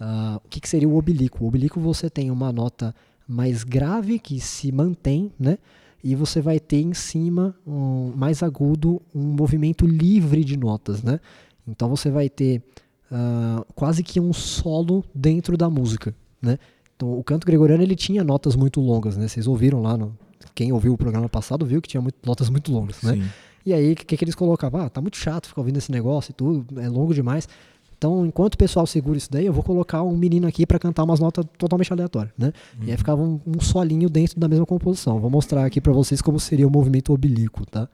Uh, o que, que seria o oblíquo? O oblíquo você tem uma nota mais grave que se mantém, né? e você vai ter em cima, um, mais agudo, um movimento livre de notas, né? Então você vai ter uh, quase que um solo dentro da música, né? Então o canto gregoriano ele tinha notas muito longas, né? Vocês ouviram lá, no, quem ouviu o programa passado viu que tinha muito, notas muito longas, né? E aí o que, que eles colocavam? Ah, tá muito chato ficar ouvindo esse negócio e tudo, é longo demais. Então, enquanto o pessoal segura isso daí, eu vou colocar um menino aqui para cantar umas notas totalmente aleatórias, né? Uhum. E aí ficava um, um, solinho dentro da mesma composição. Vou mostrar aqui para vocês como seria o movimento oblíquo, tá?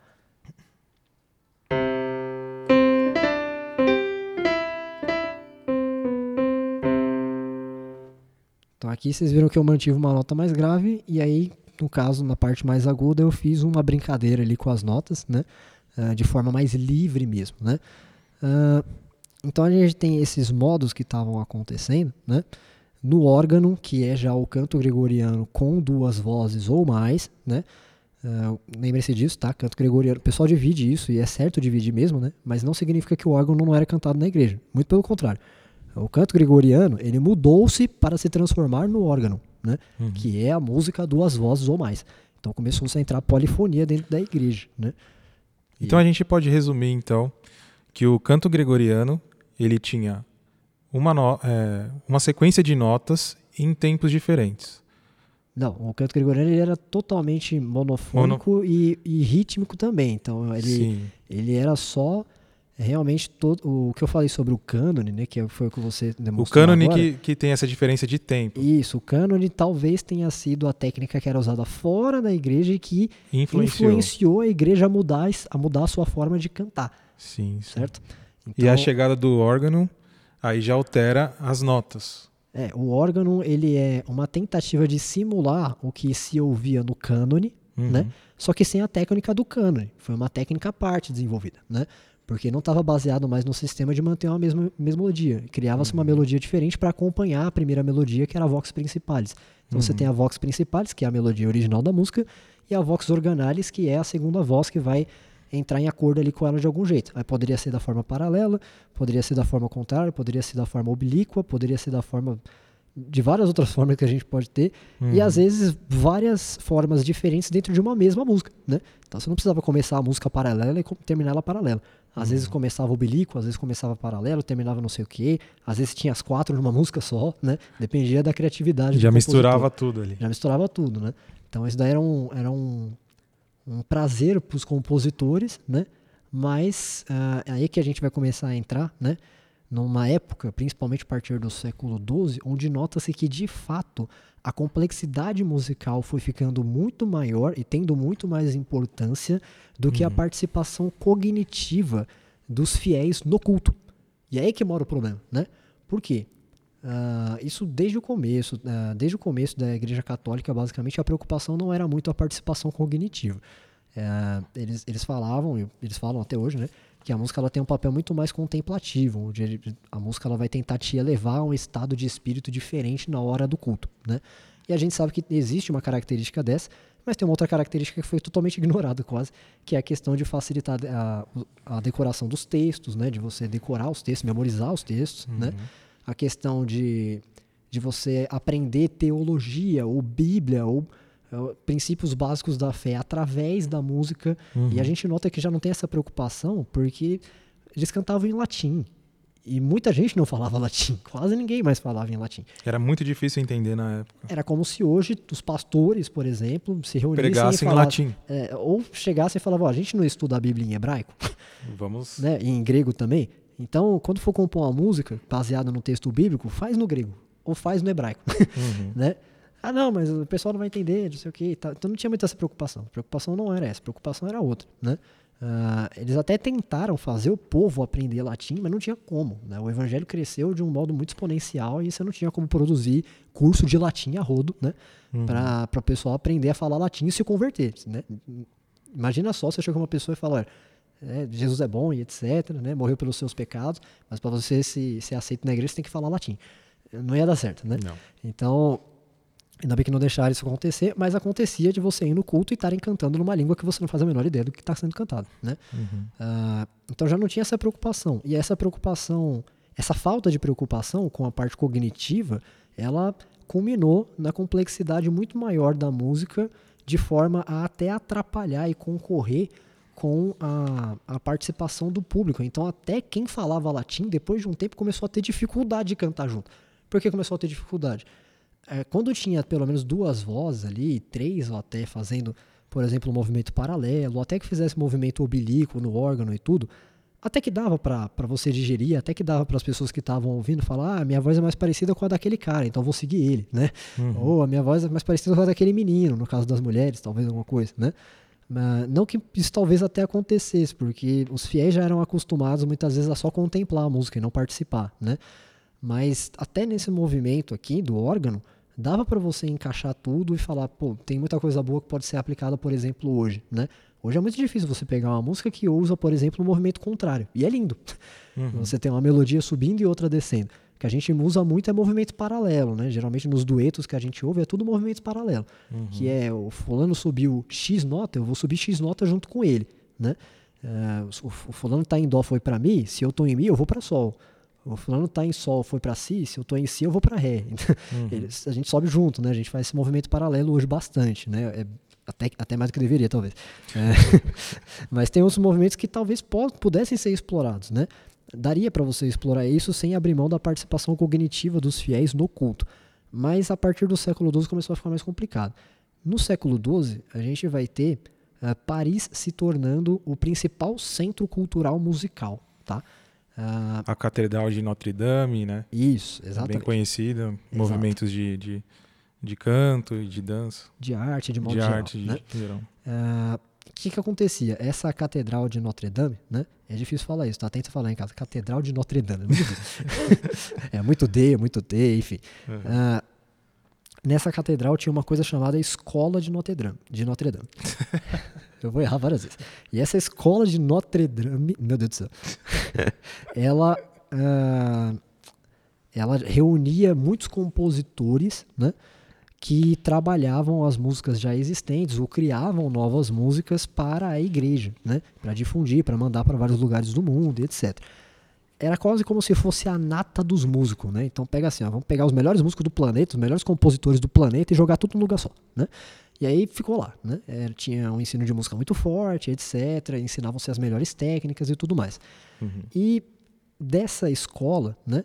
Então aqui vocês viram que eu mantive uma nota mais grave e aí, no caso, na parte mais aguda, eu fiz uma brincadeira ali com as notas, né? Uh, de forma mais livre mesmo, né? Uh, então a gente tem esses modos que estavam acontecendo, né? No órgão, que é já o canto gregoriano com duas vozes ou mais, né? Uh, Lembre-se disso, tá? Canto gregoriano. O pessoal divide isso, e é certo dividir mesmo, né? Mas não significa que o órgão não era cantado na igreja. Muito pelo contrário. O canto gregoriano, ele mudou-se para se transformar no órgão, né? Uhum. Que é a música duas vozes ou mais. Então começou a entrar polifonia dentro da igreja, né? Então a gente pode resumir, então, que o canto gregoriano, ele tinha uma, no, é, uma sequência de notas em tempos diferentes. Não, o canto gregoriano ele era totalmente monofônico Mono... e, e, rítmico também. Então ele, ele era só realmente todo o que eu falei sobre o cânone, né, que foi o que você demonstrou O cânone que, que tem essa diferença de tempo. Isso, o cânone talvez tenha sido a técnica que era usada fora da igreja e que influenciou, influenciou a igreja a mudar, a mudar a sua forma de cantar. Sim, certo? Então, e a então chegada do órgão aí já altera as notas. É, o órgão ele é uma tentativa de simular o que se ouvia no cânone, uhum. né? Só que sem a técnica do cânone. Foi uma técnica à parte desenvolvida, né? Porque não estava baseado mais no sistema de manter uma mesma, mesma melodia. Criava-se uhum. uma melodia diferente para acompanhar a primeira melodia, que era a vox principalis. Então uhum. você tem a vox principalis, que é a melodia original da música, e a vox organalis, que é a segunda voz que vai entrar em acordo ali com ela de algum jeito. Aí poderia ser da forma paralela, poderia ser da forma contrária, poderia ser da forma oblíqua, poderia ser da forma de várias outras formas que a gente pode ter uhum. e às vezes várias formas diferentes dentro de uma mesma música, né? Então você não precisava começar a música paralela e terminar ela paralela. Às uhum. vezes começava oblíquo, às vezes começava paralelo, terminava não sei o quê, às vezes tinha as quatro numa música só, né? Dependia da criatividade. Já misturava tudo ali. Já misturava tudo, né? Então isso daí era um, era um, um prazer para os compositores, né? Mas uh, aí que a gente vai começar a entrar, né? Numa época, principalmente a partir do século XII, onde nota-se que de fato a complexidade musical foi ficando muito maior e tendo muito mais importância do que a uhum. participação cognitiva dos fiéis no culto. E é aí que mora o problema, né? Por quê? Uh, isso desde o começo, uh, desde o começo da Igreja Católica, basicamente a preocupação não era muito a participação cognitiva. Uh, eles, eles falavam, eles falam até hoje, né, que a música ela tem um papel muito mais contemplativo, onde a música ela vai tentar te elevar a um estado de espírito diferente na hora do culto, né? E a gente sabe que existe uma característica dessa, mas tem uma outra característica que foi totalmente ignorada quase, que é a questão de facilitar a, a decoração dos textos, né? De você decorar os textos, memorizar os textos, né? uhum. né? A questão de, de você aprender teologia ou Bíblia ou uh, princípios básicos da fé através da música. Uhum. E a gente nota que já não tem essa preocupação porque eles cantavam em latim. E muita gente não falava latim, quase ninguém mais falava em latim. Era muito difícil entender na época. Era como se hoje os pastores, por exemplo, se reunissem Pregassem e falassem, em latim. É, ou chegassem e falavam, oh, a gente não estuda a Bíblia em hebraico? Vamos... né? E em grego também? Então, quando for compor uma música baseada no texto bíblico, faz no grego ou faz no hebraico, uhum. né? Ah, não, mas o pessoal não vai entender, não sei o quê. Tá. Então não tinha muita essa preocupação. A preocupação não era essa, a preocupação era outra, né? Uh, eles até tentaram fazer o povo aprender latim, mas não tinha como. Né? O evangelho cresceu de um modo muito exponencial e você não tinha como produzir curso de latim a rodo, né? Uhum. Para o pessoal aprender a falar latim e se converter. Né? Imagina só você chega uma pessoa e fala: é, Jesus é bom e etc, né? morreu pelos seus pecados, mas para você se, ser aceito na igreja você tem que falar latim. Não ia dar certo, né? Não. Então, ainda bem que não deixaram isso acontecer, mas acontecia de você ir no culto e estarem cantando numa língua que você não faz a menor ideia do que está sendo cantado, né? Uhum. Uh, então já não tinha essa preocupação. E essa preocupação, essa falta de preocupação com a parte cognitiva, ela culminou na complexidade muito maior da música, de forma a até atrapalhar e concorrer com a, a participação do público. Então, até quem falava latim, depois de um tempo, começou a ter dificuldade de cantar junto. Por que começou a ter dificuldade? É, quando tinha pelo menos duas vozes ali, três ou até fazendo, por exemplo, um movimento paralelo, até que fizesse movimento oblíquo no órgão e tudo, até que dava para você digerir, até que dava para as pessoas que estavam ouvindo falar: ah, minha voz é mais parecida com a daquele cara, então vou seguir ele, né? Uhum. Ou a minha voz é mais parecida com a daquele menino, no caso das mulheres, talvez alguma coisa, né? Não que isso talvez até acontecesse, porque os fiéis já eram acostumados muitas vezes a só contemplar a música e não participar, né? Mas até nesse movimento aqui do órgão, dava para você encaixar tudo e falar, pô, tem muita coisa boa que pode ser aplicada, por exemplo, hoje, né? Hoje é muito difícil você pegar uma música que usa, por exemplo, um movimento contrário. E é lindo. Uhum. Você tem uma melodia subindo e outra descendo. Que a gente usa muito é movimento paralelo, né? Geralmente nos duetos que a gente ouve é tudo movimento paralelo. Uhum. Que é o fulano subiu X nota, eu vou subir X nota junto com ele, né? Uh, o, o fulano está em dó foi para mi, se eu estou em mi eu vou para sol. O fulano está em sol foi para si, se eu estou em si eu vou para ré. Uhum. Eles, a gente sobe junto, né? A gente faz esse movimento paralelo hoje bastante, né? É até, até mais do que deveria, talvez. É, mas tem outros movimentos que talvez pudessem ser explorados, né? Daria para você explorar isso sem abrir mão da participação cognitiva dos fiéis no culto. Mas a partir do século XII começou a ficar mais complicado. No século XII, a gente vai ter uh, Paris se tornando o principal centro cultural musical, tá? Uh, a Catedral de Notre Dame, né? Isso, exatamente. Bem conhecida, Exato. movimentos de, de de canto e de dança. De arte, de modo de geral. Arte, né? de geral. O uh, que, que acontecia? Essa catedral de Notre Dame, né? É difícil falar isso, tá? Tenta falar em casa. Catedral de Notre Dame. É muito, é D, é muito D, enfim. Uhum. Uh, nessa catedral tinha uma coisa chamada Escola de Notre Dame. De Notre Dame. Eu vou errar várias vezes. E essa escola de Notre Dame, meu Deus do céu, ela, uh, ela reunia muitos compositores, né? Que trabalhavam as músicas já existentes ou criavam novas músicas para a igreja, né? para difundir, para mandar para vários lugares do mundo, etc. Era quase como se fosse a nata dos músicos, né? Então pega assim, ó, vamos pegar os melhores músicos do planeta, os melhores compositores do planeta e jogar tudo num lugar só, né? E aí ficou lá, né? Era, tinha um ensino de música muito forte, etc. Ensinavam-se as melhores técnicas e tudo mais. Uhum. E dessa escola, né?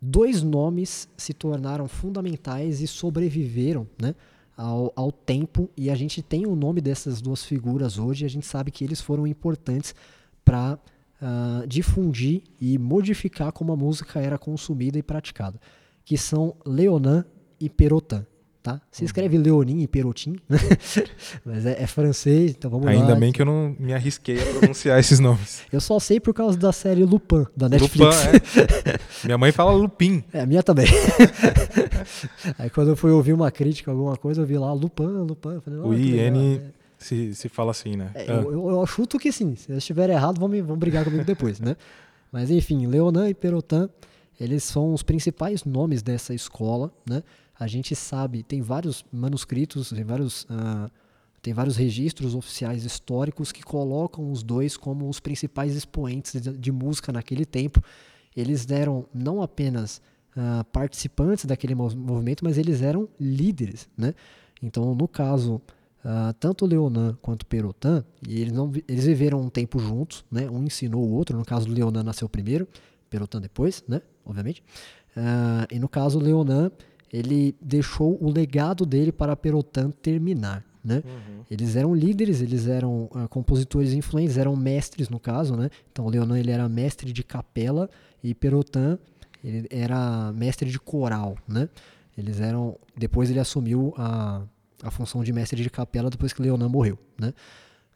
Dois nomes se tornaram fundamentais e sobreviveram né, ao, ao, tempo. E a gente tem o nome dessas duas figuras hoje e a gente sabe que eles foram importantes para uh, ah, difundir e modificar como a música era consumida e praticada, que são Leonin e Perotin tá? Se uhum. escreve Leonin e Perotin, né? mas é, é, francês, então vamos Ainda lá. Ainda bem que eu não me arrisquei a pronunciar esses nomes. Eu só sei por causa da série Lupin, da Netflix. Lupin, é. minha mãe fala Lupin. É, a minha também. Aí quando eu fui ouvir uma crítica, alguma coisa, eu vi lá Lupin, Lupin. Falei, o IN é. se, se fala assim, né? É, ah. eu, eu, eu, chuto que sim. Se eu estiver errado, vão, me, vão brigar comigo depois, né? Mas enfim, Leonin e Perotin, eles são os principais nomes dessa escola, né? A gente sabe, tem vários manuscritos, tem vários, uh, tem vários registros oficiais históricos que colocam os dois como os principais expoentes de, de música naquele tempo. Eles eram não apenas uh, participantes daquele movimento, mas eles eram líderes, né? Então, no caso, uh, tanto Leonan quanto Perotin, e eles, não, eles viveram um tempo juntos, né? Um ensinou o outro. No caso, Leonan nasceu primeiro, Perotin depois, né? Obviamente. Uh, e no caso, Leonan ele deixou o legado dele para Perotan terminar. Né? Uhum. Eles eram líderes, eles eram uh, compositores influentes, eram mestres no caso, né? Então Leonan ele era mestre de capela e Perotan ele era mestre de coral, né? Eles eram, depois ele assumiu a, a função de mestre de capela depois que Leonan morreu, né?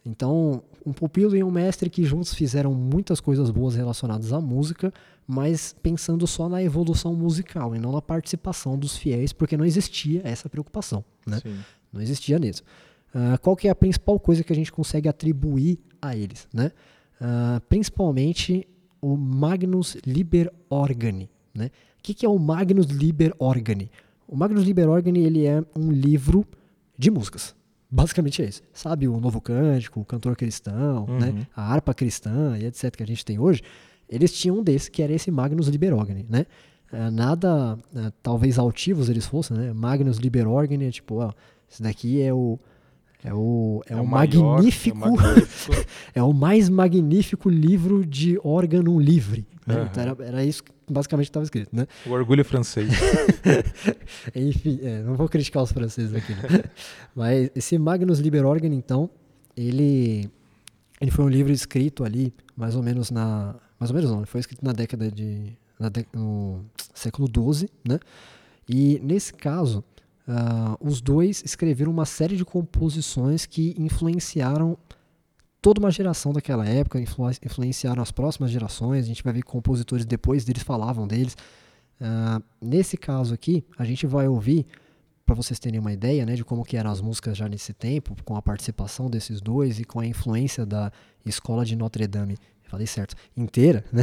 Então, um pupilo e um mestre que juntos fizeram muitas coisas boas relacionadas à música, mas pensando só na evolução musical e não na participação dos fiéis, porque não existia essa preocupação, né? Não existia nisso. Uh, qual que é a principal coisa que a gente consegue atribuir a eles, né? Uh, principalmente o Magnus Liber Organi, né? O que, que é o Magnus Liber Organi? O Magnus Liber Organi ele é um livro de músicas, Basicamente é isso. Sabe o Novo Cântico, o Cantor Cristão, né? uhum. né? a harpa cristã e etc. que a gente tem hoje, eles tinham um desse, que era esse Magnus Liber Organi, né? É, nada, é, talvez altivos eles fossem, né? Magnus Liber Organi é tipo, ó, esse daqui é o é o, é, é o, magnífico, maior, é, o magnífico. é o mais magnífico livro de órgão livre. Né? Uhum. Então era, era isso basicamente estava escrito. Né? O orgulho francês. Enfim, é, não vou criticar os franceses aqui. Né? Mas esse Magnus Liber Organ, então, ele, ele foi um livro escrito ali, mais ou menos na. Mais ou menos não, ele foi escrito na década de. Na no século XII, né? E nesse caso, Uh, os dois escreveram uma série de composições que influenciaram toda uma geração daquela época, influ influenciaram as próximas gerações. A gente vai ver compositores depois deles falavam deles. Uh, nesse caso aqui, a gente vai ouvir para vocês terem uma ideia né, de como que eram as músicas já nesse tempo, com a participação desses dois e com a influência da escola de Notre Dame, falei certo, inteira, né?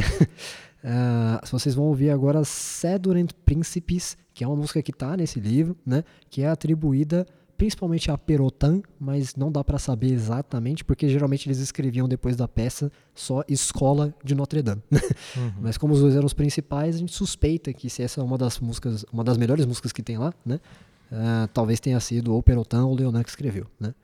Uh, vocês vão ouvir agora Sedurant Príncipes, que é uma música que está nesse livro, né? Que é atribuída principalmente a Perotan, mas não dá para saber exatamente, porque geralmente eles escreviam depois da peça só Escola de Notre Dame. Uhum. mas como os dois eram os principais, a gente suspeita que se essa é uma das músicas, uma das melhores músicas que tem lá, né? Uh, talvez tenha sido ou Perotan ou Leonan que escreveu, né?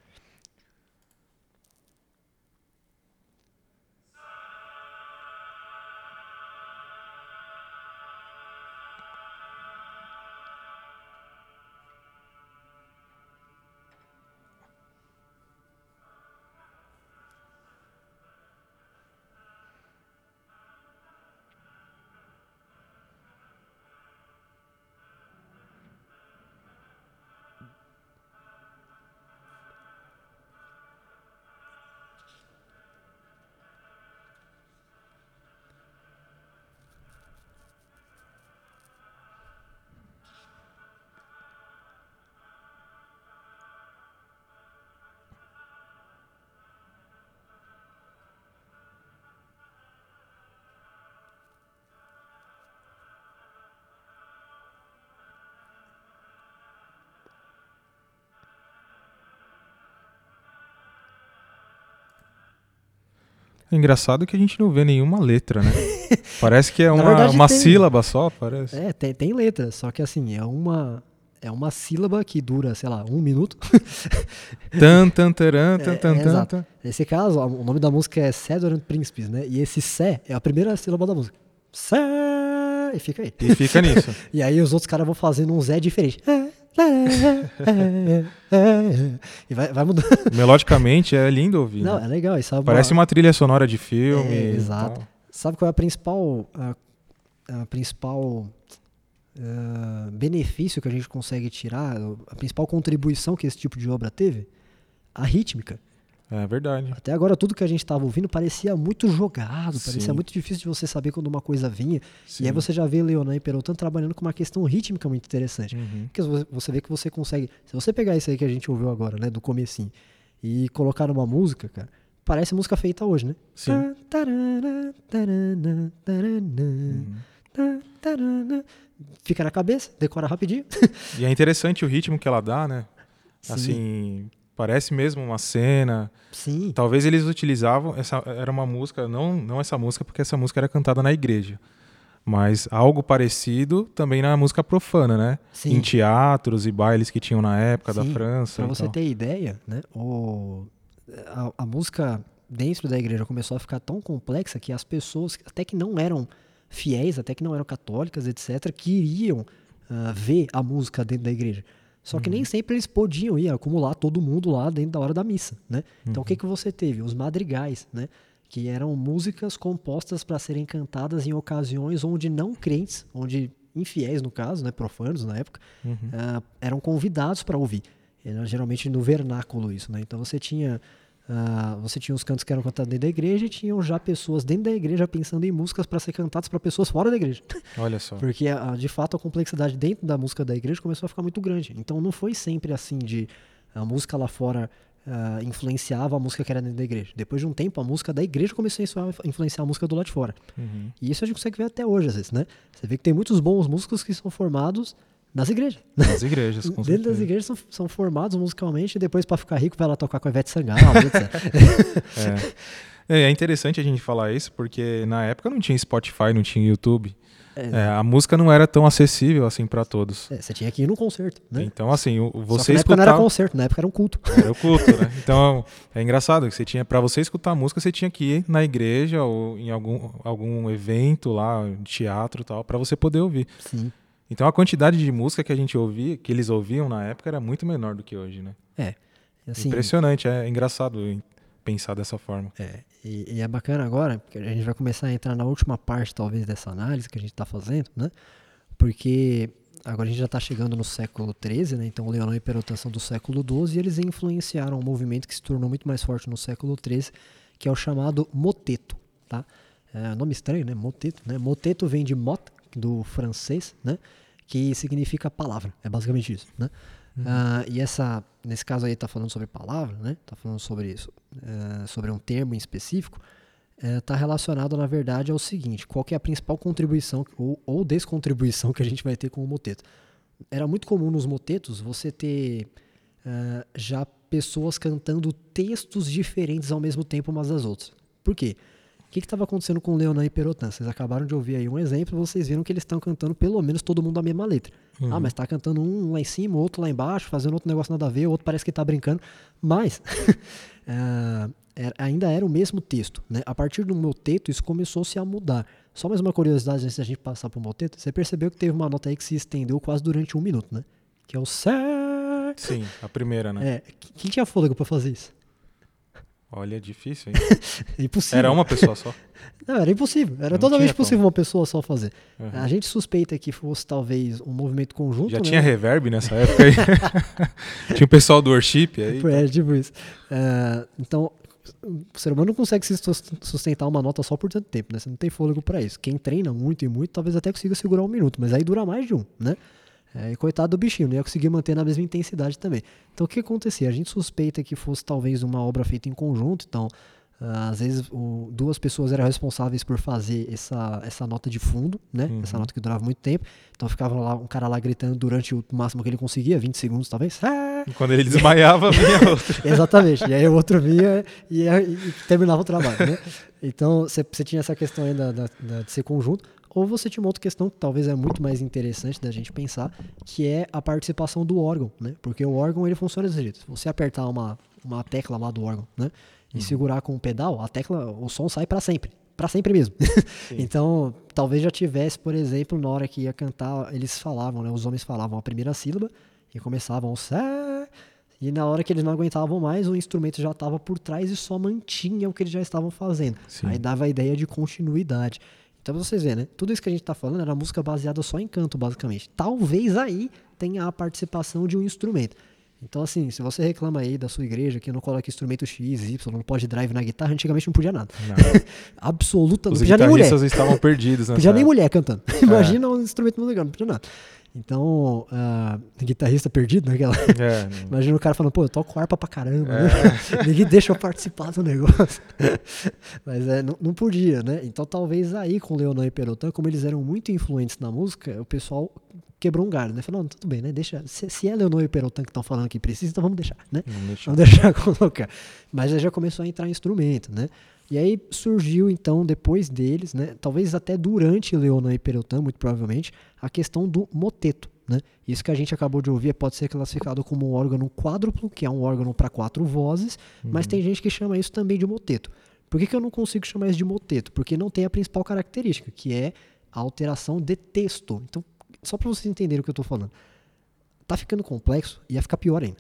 Engraçado que a gente não vê nenhuma letra, né? parece que é uma, verdade, uma tem... sílaba só, parece. É, tem, tem letra, só que assim, é uma, é uma sílaba que dura, sei lá, um minuto. tan, tan, taran, tan, tan, é, é, exato. Nesse caso, o nome da música é Sedorant Príncipes, né? E esse Sé é a primeira sílaba da música. Sé! E fica aí. E fica nisso. e aí os outros caras vão fazendo um Zé diferente. e vai, vai mudando. Melodicamente é lindo ouvir. Não, né? é legal. Parece uma... uma trilha sonora de filme. É, exato. Sabe qual é a principal, a, a principal uh, benefício que a gente consegue tirar, a principal contribuição que esse tipo de obra teve? A rítmica. É verdade. Até agora, tudo que a gente estava ouvindo parecia muito jogado, Sim. parecia muito difícil de você saber quando uma coisa vinha. Sim. E aí você já vê Leonan e Perotan trabalhando com uma questão rítmica muito interessante. Uhum. Porque você vê que você consegue. Se você pegar isso aí que a gente ouviu agora, né, do comecinho, e colocar numa música, cara, parece música feita hoje, né? Sim. Uhum. Fica na cabeça, decora rapidinho. E é interessante o ritmo que ela dá, né? Sim. Assim, Parece mesmo uma cena. Sim. Talvez eles utilizavam essa era uma música, não não essa música porque essa música era cantada na igreja. Mas algo parecido também na música profana, né? Sim. Em teatros e bailes que tinham na época Sim. da França. Para você tal. ter ideia, né? O, a, a música dentro da igreja começou a ficar tão complexa que as pessoas, até que não eram fiéis, até que não eram católicas, etc., queriam uh, ver a música dentro da igreja. Só que uhum. nem sempre eles podiam ir acumular todo mundo lá dentro da hora da missa, né? Então o que, uhum. que você teve? Os madrigais, né? Que eram músicas compostas para serem cantadas em ocasiões onde não crentes, onde infiéis no caso, né, profanos na época, uhum. uh, eram convidados para ouvir. Era geralmente no vernáculo isso, né? Então você tinha Uh, você tinha os cantos que eram cantados dentro da igreja e tinham já pessoas dentro da igreja pensando em músicas para ser cantadas para pessoas fora da igreja. Olha só. Porque uh, de fato a complexidade dentro da música da igreja começou a ficar muito grande. Então não foi sempre assim de a música lá fora uh, influenciava a música que era dentro da igreja. Depois de um tempo a música da igreja começou a influenciar a música do lado de fora. Uhum. E isso a gente consegue ver até hoje às vezes, né? Você vê que tem muitos bons músicos que são formados nas igrejas. Nas igrejas, com Dentro das igrejas são, são, formados musicalmente e depois para ficar rico vai lá tocar com a Ivete Sangalo, etc. é. é interessante a gente falar isso porque na época não tinha Spotify, não tinha YouTube. É, é, a música não era tão acessível assim para todos. É, você tinha que ir no concerto, né? Então, assim, você na época não era concerto, na época era um culto. Era o culto, né? Então, é engraçado que você tinha para você escutar a música, você tinha que ir na igreja ou em algum, algum evento lá, teatro e tal, para você poder ouvir. Sim. Então a quantidade de música que a gente ouvia, que eles ouviam na época, era muito menor do que hoje, né? É. Assim, Impressionante, é engraçado pensar dessa forma. É, e, e, é bacana agora, porque a gente vai começar a entrar na última parte, talvez, dessa análise que a gente está fazendo, né? Porque agora a gente já está chegando no século XIII, né? Então o Leonão e Perotan são do século XII e eles influenciaram um movimento que se tornou muito mais forte no século XIII, que é o chamado moteto, tá? É, nome estranho, né? Moteto, né? Moteto vem de mot, do francês, né? Que significa palavra. É basicamente isso, né? Uhum. Ah, e essa, nesse caso aí, está falando sobre palavra, né? Está falando sobre isso, eh, sobre um termo em específico. Está relacionado, na verdade, ao seguinte: qual é a principal contribuição ou, ou descontribuição que a gente vai ter com o moteto? Era muito comum nos motetos você ter ah, já pessoas cantando textos diferentes ao mesmo tempo umas das outras. Por quê? O que estava acontecendo com Leonan e Perotan? Vocês acabaram de ouvir aí um exemplo, vocês viram que eles estão cantando pelo menos todo mundo a mesma letra. Uhum. Ah, mas tá cantando um lá em cima, outro lá embaixo, fazendo outro negócio nada a ver, outro parece que tá brincando. Mas ah, era- ainda era o mesmo texto. Né? A partir do moteto, isso começou-se a mudar. Só mais uma curiosidade antes da gente passar pro moteto. Você percebeu que teve uma nota aí que se estendeu quase durante um minuto, né? Que é o Sé. Sim, a primeira, né? É, qu- quem tinha fôlego pra fazer isso? Olha, difícil, hein? É impossível. Era uma pessoa só. Não, era impossível. Era Não totalmente tinha como. uma pessoa só fazer. Uhum. A gente suspeita que fosse talvez um movimento conjunto. Já né? tinha reverb nessa época aí? tinha o pessoal do worship aí. É, tipo isso. É, então, o ser humano não consegue se sus- sustentar uma nota só por tanto tempo, né? Você não tem fôlego pra isso. Quem treina muito e muito, talvez até consiga segurar um minuto, mas aí dura mais de um, né? É, e coitado do bichinho, não ia conseguir manter na mesma intensidade também. Então, o que acontecia? A gente suspeita que fosse talvez uma obra feita em conjunto, então, ah, às vezes, o- duas pessoas eram responsáveis por fazer essa, essa nota de fundo, né? Uhum. Essa nota que durava muito tempo. Então, ficava lá um cara lá gritando durante o máximo que ele conseguia, 20 segundos talvez. Ah! E Quando ele desmaiava, vinha outra. Exatamente. E aí o outro vinha e, e- e terminava o trabalho, né? Então, você você tinha essa questão aí da, da- da- de ser conjunto. Ou você tinha uma outra questão que talvez é muito mais interessante da gente pensar, que é a participação do órgão, né? Porque o órgão, ele funciona desse jeito. Se você apertar uma, uma tecla lá do órgão, né? E segurar com o pedal, a tecla, o som sai para sempre. Para sempre mesmo. então, talvez já tivesse, por exemplo, na hora que ia cantar, eles falavam, né? Os homens falavam a primeira sílaba e começavam o sé, e na hora que eles não aguentavam mais, o instrumento já estava por trás e só mantinha o que eles já estavam fazendo. Sim. Aí dava a ideia de continuidade. Então, pra vocês verem, né? Tudo isso que a gente está falando era música baseada só em canto, basicamente. Talvez aí tenha a participação de um instrumento. Então, assim, se você reclama aí da sua igreja que não coloca instrumento X, Y, não pode drive na guitarra, antigamente não podia nada. Não. Absoluta, não podia nem mulher. estavam perdidos nessa Podia nem mulher cantando. Imagina um instrumento legal, não podia nada. Então, ah, guitarrista perdido, né? Aquela- É, não- Imagina o cara falando, pô, eu toco harpa pra caramba, É. né? Ninguém deixa eu participar do negócio. Mas é, não, não podia, né? Então talvez aí com Leonan e Perotan, como eles eram muito influentes na música, o pessoal quebrou um galho, né? Falou, não, tudo bem, né? Deixa, se, se é Leonan e Perotan que estão falando que precisa, então vamos deixar, né? não deixa- Vamos deixar colocar. Mas aí já começou a entrar instrumento, né? E aí surgiu, então, depois deles, né? Talvez até durante Leonan e Perotan, muito provavelmente, a questão do moteto, né? Isso que a gente acabou de ouvir pode ser classificado como um órgão quádruplo, que é um órgão para quatro vozes, mas tem gente que chama isso também de moteto. Por que, que eu não consigo chamar isso de moteto? Porque não tem a principal característica, que é a alteração de texto. Então, só para vocês entenderem o que eu estou falando tá ficando complexo e ia ficar pior ainda.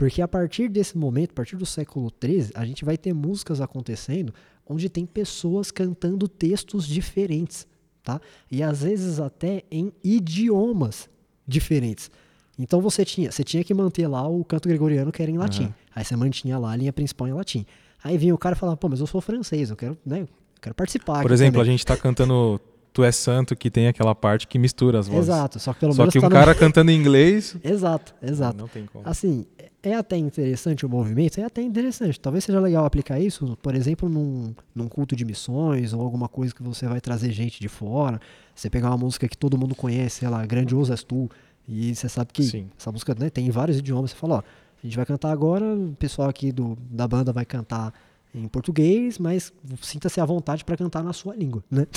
Porque a partir desse momento, a partir do século XIII, a gente vai ter músicas acontecendo onde tem pessoas cantando textos diferentes, tá? E às vezes até em idiomas diferentes. Então você tinha, você tinha que manter lá o canto gregoriano que era em latim. Aham. Aí você mantinha lá a linha principal em latim. Aí vinha o cara e falava, pô, mas eu sou francês, eu quero, né, eu quero participar. Por exemplo, também." a gente tá cantando Tu é Santo, que tem aquela parte que mistura as vozes. Exato, só que pelo Só menos que um tá no- cara cantando em inglês. Exato, exato. Não tem como. Assim, é até interessante o movimento, é até interessante. Talvez seja legal aplicar isso, por exemplo, num, num culto de missões ou alguma coisa que você vai trazer gente de fora. Você pegar uma música que todo mundo conhece, sei lá, Grandioso és tu, e você sabe que Sim. essa música né, tem em vários idiomas. Você fala, ó, a gente vai cantar agora, o pessoal aqui do, da banda vai cantar em português, mas sinta-se à vontade para cantar na sua língua, né?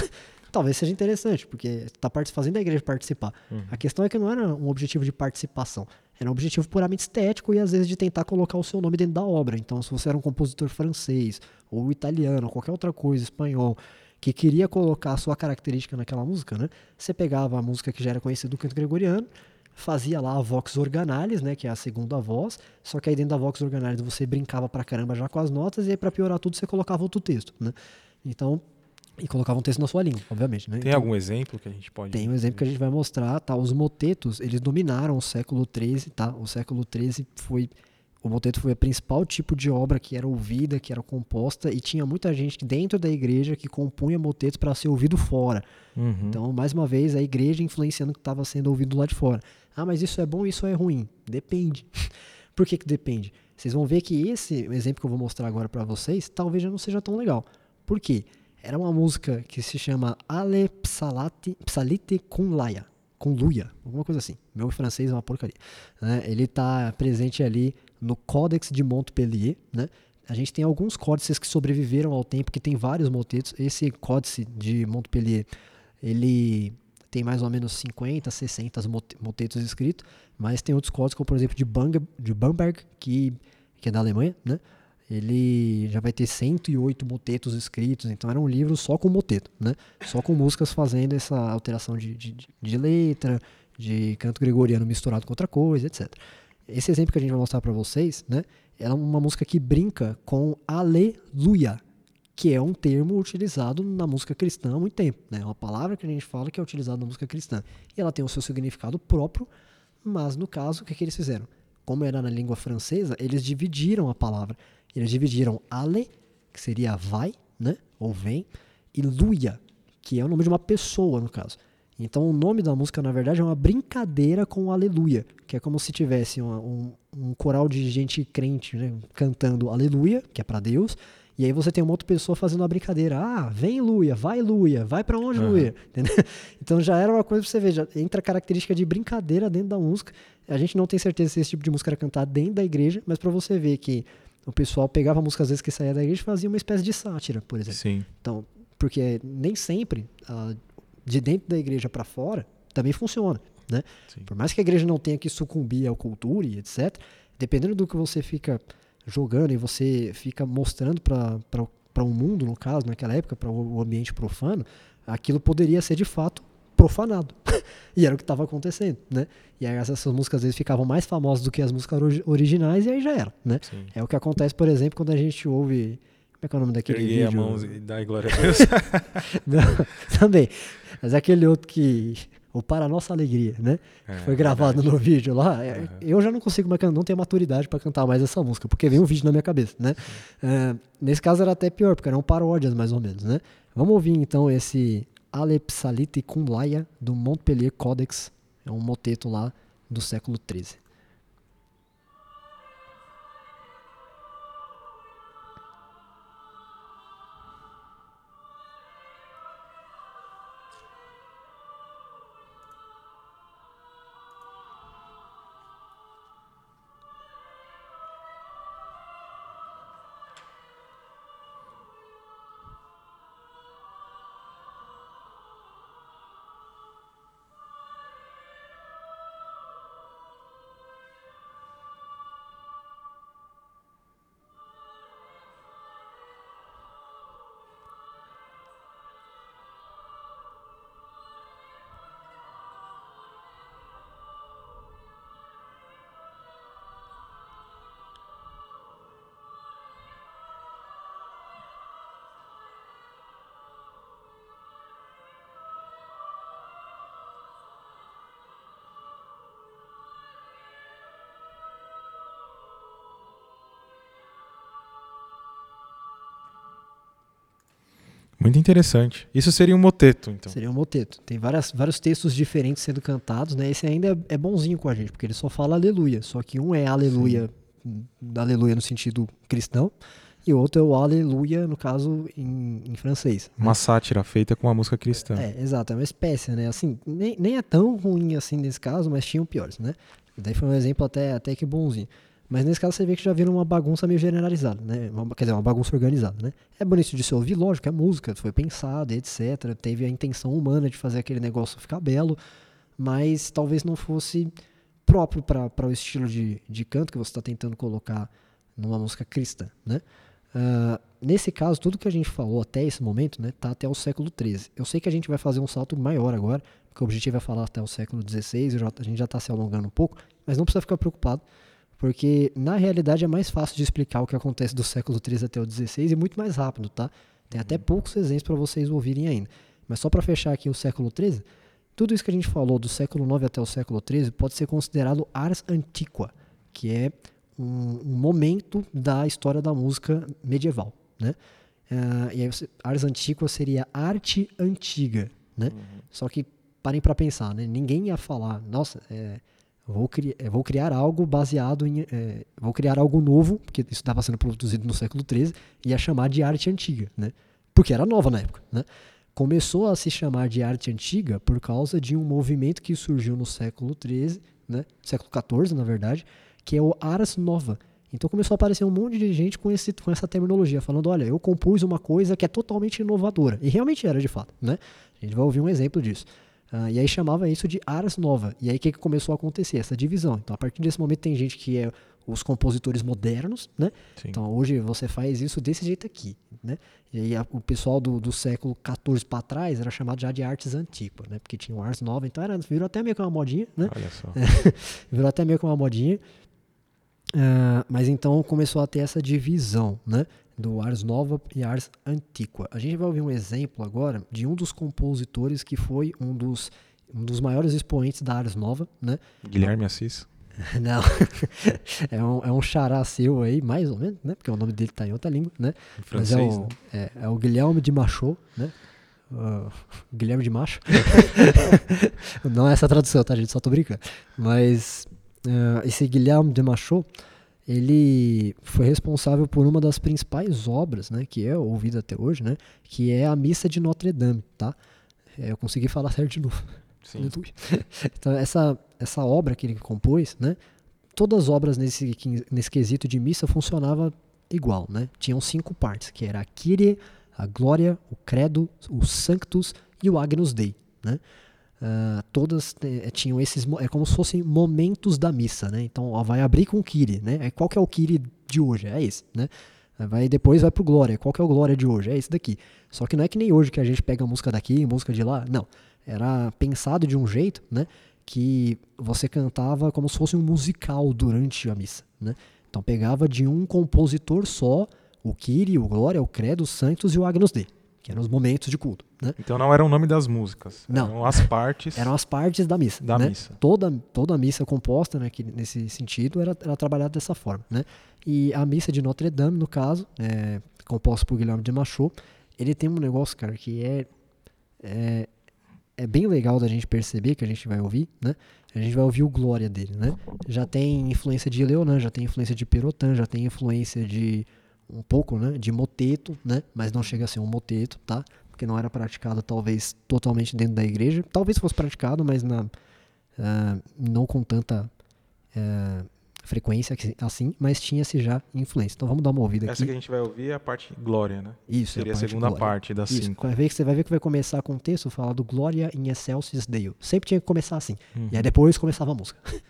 Talvez seja interessante, porque está fazendo a igreja participar. Uhum. A questão é que não era um objetivo de participação, era um objetivo puramente estético e às vezes de tentar colocar o seu nome dentro da obra. Então, se você era um compositor francês, ou italiano, ou qualquer outra coisa, espanhol, que queria colocar a sua característica naquela música, né? Você pegava a música que já era conhecida do canto gregoriano, fazia lá a vox organalis, né, que é a segunda voz, só que aí dentro da vox organalis você brincava pra caramba já com as notas e aí pra piorar tudo você colocava outro texto, né? Então, e colocava um texto na sua língua, obviamente, né? Tem Então, algum exemplo que a gente pode. tem um exemplo que a gente vai mostrar, tá? Os motetos, eles dominaram o século XIII, tá? O século XIII foi o moteto foi o principal tipo de obra que era ouvida, que era composta, e tinha muita gente dentro da igreja que compunha motetos para ser ouvido fora. Uhum. Então, mais uma vez, a igreja influenciando o que estava sendo ouvido lá de fora. Ah, mas isso é bom, isso é ruim? Depende. Por que, que depende? Vocês vão ver que esse exemplo que eu vou mostrar agora para vocês talvez já não seja tão legal. Por quê? Era uma música que se chama Ale Psalati, Psalite com Laia, com Luia, alguma coisa assim. Meu francês é uma porcaria. Né? Ele está presente ali no Codex de Montpellier, né? A gente tem alguns códices que sobreviveram ao tempo, que tem vários motetos. Esse códice de Montpellier, ele tem mais ou menos 50, 60 motetos escritos, mas tem outros códices, como por exemplo de, Bang, de Bamberg, que, que é da Alemanha, né? Ele já vai ter 108 motetos escritos, então era um livro só com moteto, né? Só com músicas fazendo essa alteração de, de, de letra, de canto gregoriano misturado com outra coisa, etc. Esse exemplo que a gente vai mostrar para vocês, né, é uma música que brinca com aleluia, que é um termo utilizado na música cristã há muito tempo. Né? É uma palavra que a gente fala que é utilizada na música cristã. E ela tem o seu significado próprio, mas no caso, o que, que eles fizeram? Como era na língua francesa, eles dividiram a palavra. Eles dividiram ale, que seria vai, né? ou vem, e luia, que é o nome de uma pessoa, no caso. Então o nome da música, na verdade, é uma brincadeira com o Aleluia, que é como se tivesse uma, um, um, coral de gente crente né, cantando Aleluia, que é para Deus, e aí você tem uma outra pessoa fazendo uma brincadeira. Ah, vem Luia, vai Luia, vai para onde uhum. Luia? Então já era uma coisa pra você ver, já entra a característica de brincadeira dentro da música. A gente não tem certeza se esse tipo de música era cantada dentro da igreja, mas para você ver que o pessoal pegava a música às vezes que saía da igreja e fazia uma espécie de sátira, por exemplo. Sim. Então, porque nem sempre uh, de dentro da igreja para fora também funciona. Né? Por mais que a igreja não tenha que sucumbir à cultura e etc., dependendo do que você fica jogando e você fica mostrando para o um mundo, no caso, naquela época, para o ambiente profano, aquilo poderia ser de fato profanado. e era o que estava acontecendo, né? E aí essas músicas às vezes ficavam mais famosas do que as músicas originais e aí já era, né? Sim. É o que acontece, por exemplo, quando a gente ouve como é que é o nome daquele Erguei vídeo? a mão e dá glória a Deus. Não, também. Mas é aquele outro que. O Para Nossa Alegria, né? É, foi gravado verdade. no vídeo lá. Uhum. Eu já não consigo mais não tenho maturidade para cantar mais essa música, porque vem um vídeo na minha cabeça, né? Uh, nesse caso era até pior, porque eram paródias mais ou menos, né? Vamos ouvir então esse Alepsalite Kunlaya do Montpellier Codex. É um moteto lá do século XIII. Interessante. Isso seria um moteto, então. Seria um moteto. Tem várias, vários textos diferentes sendo cantados, né? Esse ainda é, é bonzinho com a gente, porque ele só fala aleluia. Só que um é aleluia, Sim. aleluia no sentido cristão, e o outro é o aleluia, no caso, em, em francês. Uma sátira feita com a música cristã. É, exato. É uma espécie, né? Assim, nem, nem é tão ruim assim nesse caso, mas tinham piores, né? Daí foi um exemplo até, até que bonzinho. Mas nesse caso você vê que já vira uma bagunça meio generalizada, né? Uma, quer dizer, uma bagunça organizada, né? É bonito de se ouvir, lógico, é música, foi pensado, etc. Teve a intenção humana de fazer aquele negócio ficar belo, mas talvez não fosse próprio para o estilo de, de canto que você está tentando colocar numa música cristã, né? Uh, nesse caso, tudo que a gente falou até esse momento, né, tá até o século XIII. Eu sei que a gente vai fazer um salto maior agora, porque o objetivo é falar até o século XVI, a gente já está se alongando um pouco, mas não precisa ficar preocupado, porque na realidade é mais fácil de explicar o que acontece do século XIII até o XVI e muito mais rápido, tá? Tem até uhum. poucos exemplos para vocês ouvirem ainda. Mas só para fechar aqui o século XIII, tudo isso que a gente falou do século IX até o século XIII pode ser considerado ars antiqua, que é um, um momento da história da música medieval, né? Uh, e aí você, ars antiqua seria arte antiga, né? Uhum. Só que parem para pensar, né? Ninguém ia falar, nossa, é, vou, cri é, vou criar algo baseado em, é, vou criar algo novo, porque isso estava sendo produzido no século XIII, e ia chamar de arte antiga, né? Porque era nova na época, né? Começou a se chamar de arte antiga por causa de um movimento que surgiu no século XIII, né? Século XIV, na verdade, que é o Ars Nova. Então começou a aparecer um monte de gente com, esse, com essa terminologia, falando, olha, eu compus uma coisa que é totalmente inovadora. E realmente era, de fato, né? A gente vai ouvir um exemplo disso. Uh, e aí chamava isso de Ars Nova. E aí o que, que começou a acontecer? Essa divisão. Então a partir desse momento tem gente que é os compositores modernos, né? Sim. Então hoje você faz isso desse jeito aqui, né? E aí a, o pessoal do, do século XIV para trás era chamado já de artes antigas, né? Porque tinha o Ars Nova, então era, virou até meio que uma modinha, né? Olha só. virou até meio que uma modinha. Uh, mas então começou a ter essa divisão, né? Do Ars Nova e Ars Antiqua. A gente vai ouvir um exemplo agora de um dos compositores que foi um dos, um dos maiores expoentes da Ars Nova, né? Guilherme Assis. Não, é um, é um xará seu aí, mais ou menos, né? Porque o nome dele está em outra língua, né? Em francês, Mas é o, né? é, é o Guilherme de Machot, né? Uh, Guilherme de Macho. Não é essa a tradução, tá, gente? Só tô brincando. Mas uh, esse Guilherme de Machot, ele foi responsável por uma das principais obras, né? Que é ouvida até hoje, né? Que é a Missa de Notre Dame, tá? É, eu consegui falar certo de novo. Sim. então, essa, essa obra que ele compôs, né? Todas as obras nesse, nesse quesito de missa funcionava igual, né? Tinham cinco partes, que era a Kyrie, a Glória, o Credo, o Sanctus e o Agnus Dei, né? Uh, todas eh, tinham esses é como se fossem momentos da missa, né? Então ó, vai abrir com o Kyrie, né? Qual que é o Kyrie de hoje? É esse, né? Vai depois vai pro Glória. Qual que é o Glória de hoje? É esse daqui. Só que não é que nem hoje que a gente pega a música daqui, música de lá. Não era pensado de um jeito, né, que você cantava como se fosse um musical durante a missa, né? Então pegava de um compositor só o Kyrie, o Glória, o Credo, os Santos e o Agnus Dei, que eram os momentos de culto, né? Então não era o nome das músicas, não. eram as partes. Eram as partes da missa, da né? missa. Toda toda a missa composta, né, que nesse sentido era, era trabalhada dessa forma, né? E a missa de Notre Dame, no caso, é, composta por Guilherme de Machot, ele tem um negócio, cara, que é, é é bem legal da gente perceber que a gente vai ouvir, né? A gente vai ouvir o Glória dele, né? Já tem influência de Leonan, já tem influência de Perotan, já tem influência de um pouco, né, de moteto, né? Mas não chega a ser um moteto, tá? Porque não era praticado talvez totalmente dentro da igreja. Talvez fosse praticado, mas na, uh, não com tanta uh, frequência assim, mas tinha-se já influência. Então vamos dar uma ouvida Essa aqui. que a gente vai ouvir é a parte glória, né? Isso, Seria é a, a segunda glória. parte das Isso. cinco. Vai ver que você vai ver que vai começar com o texto fala do Glória in excelsis Deo. Sempre tinha que começar assim. Uhum. E aí depois começava a música.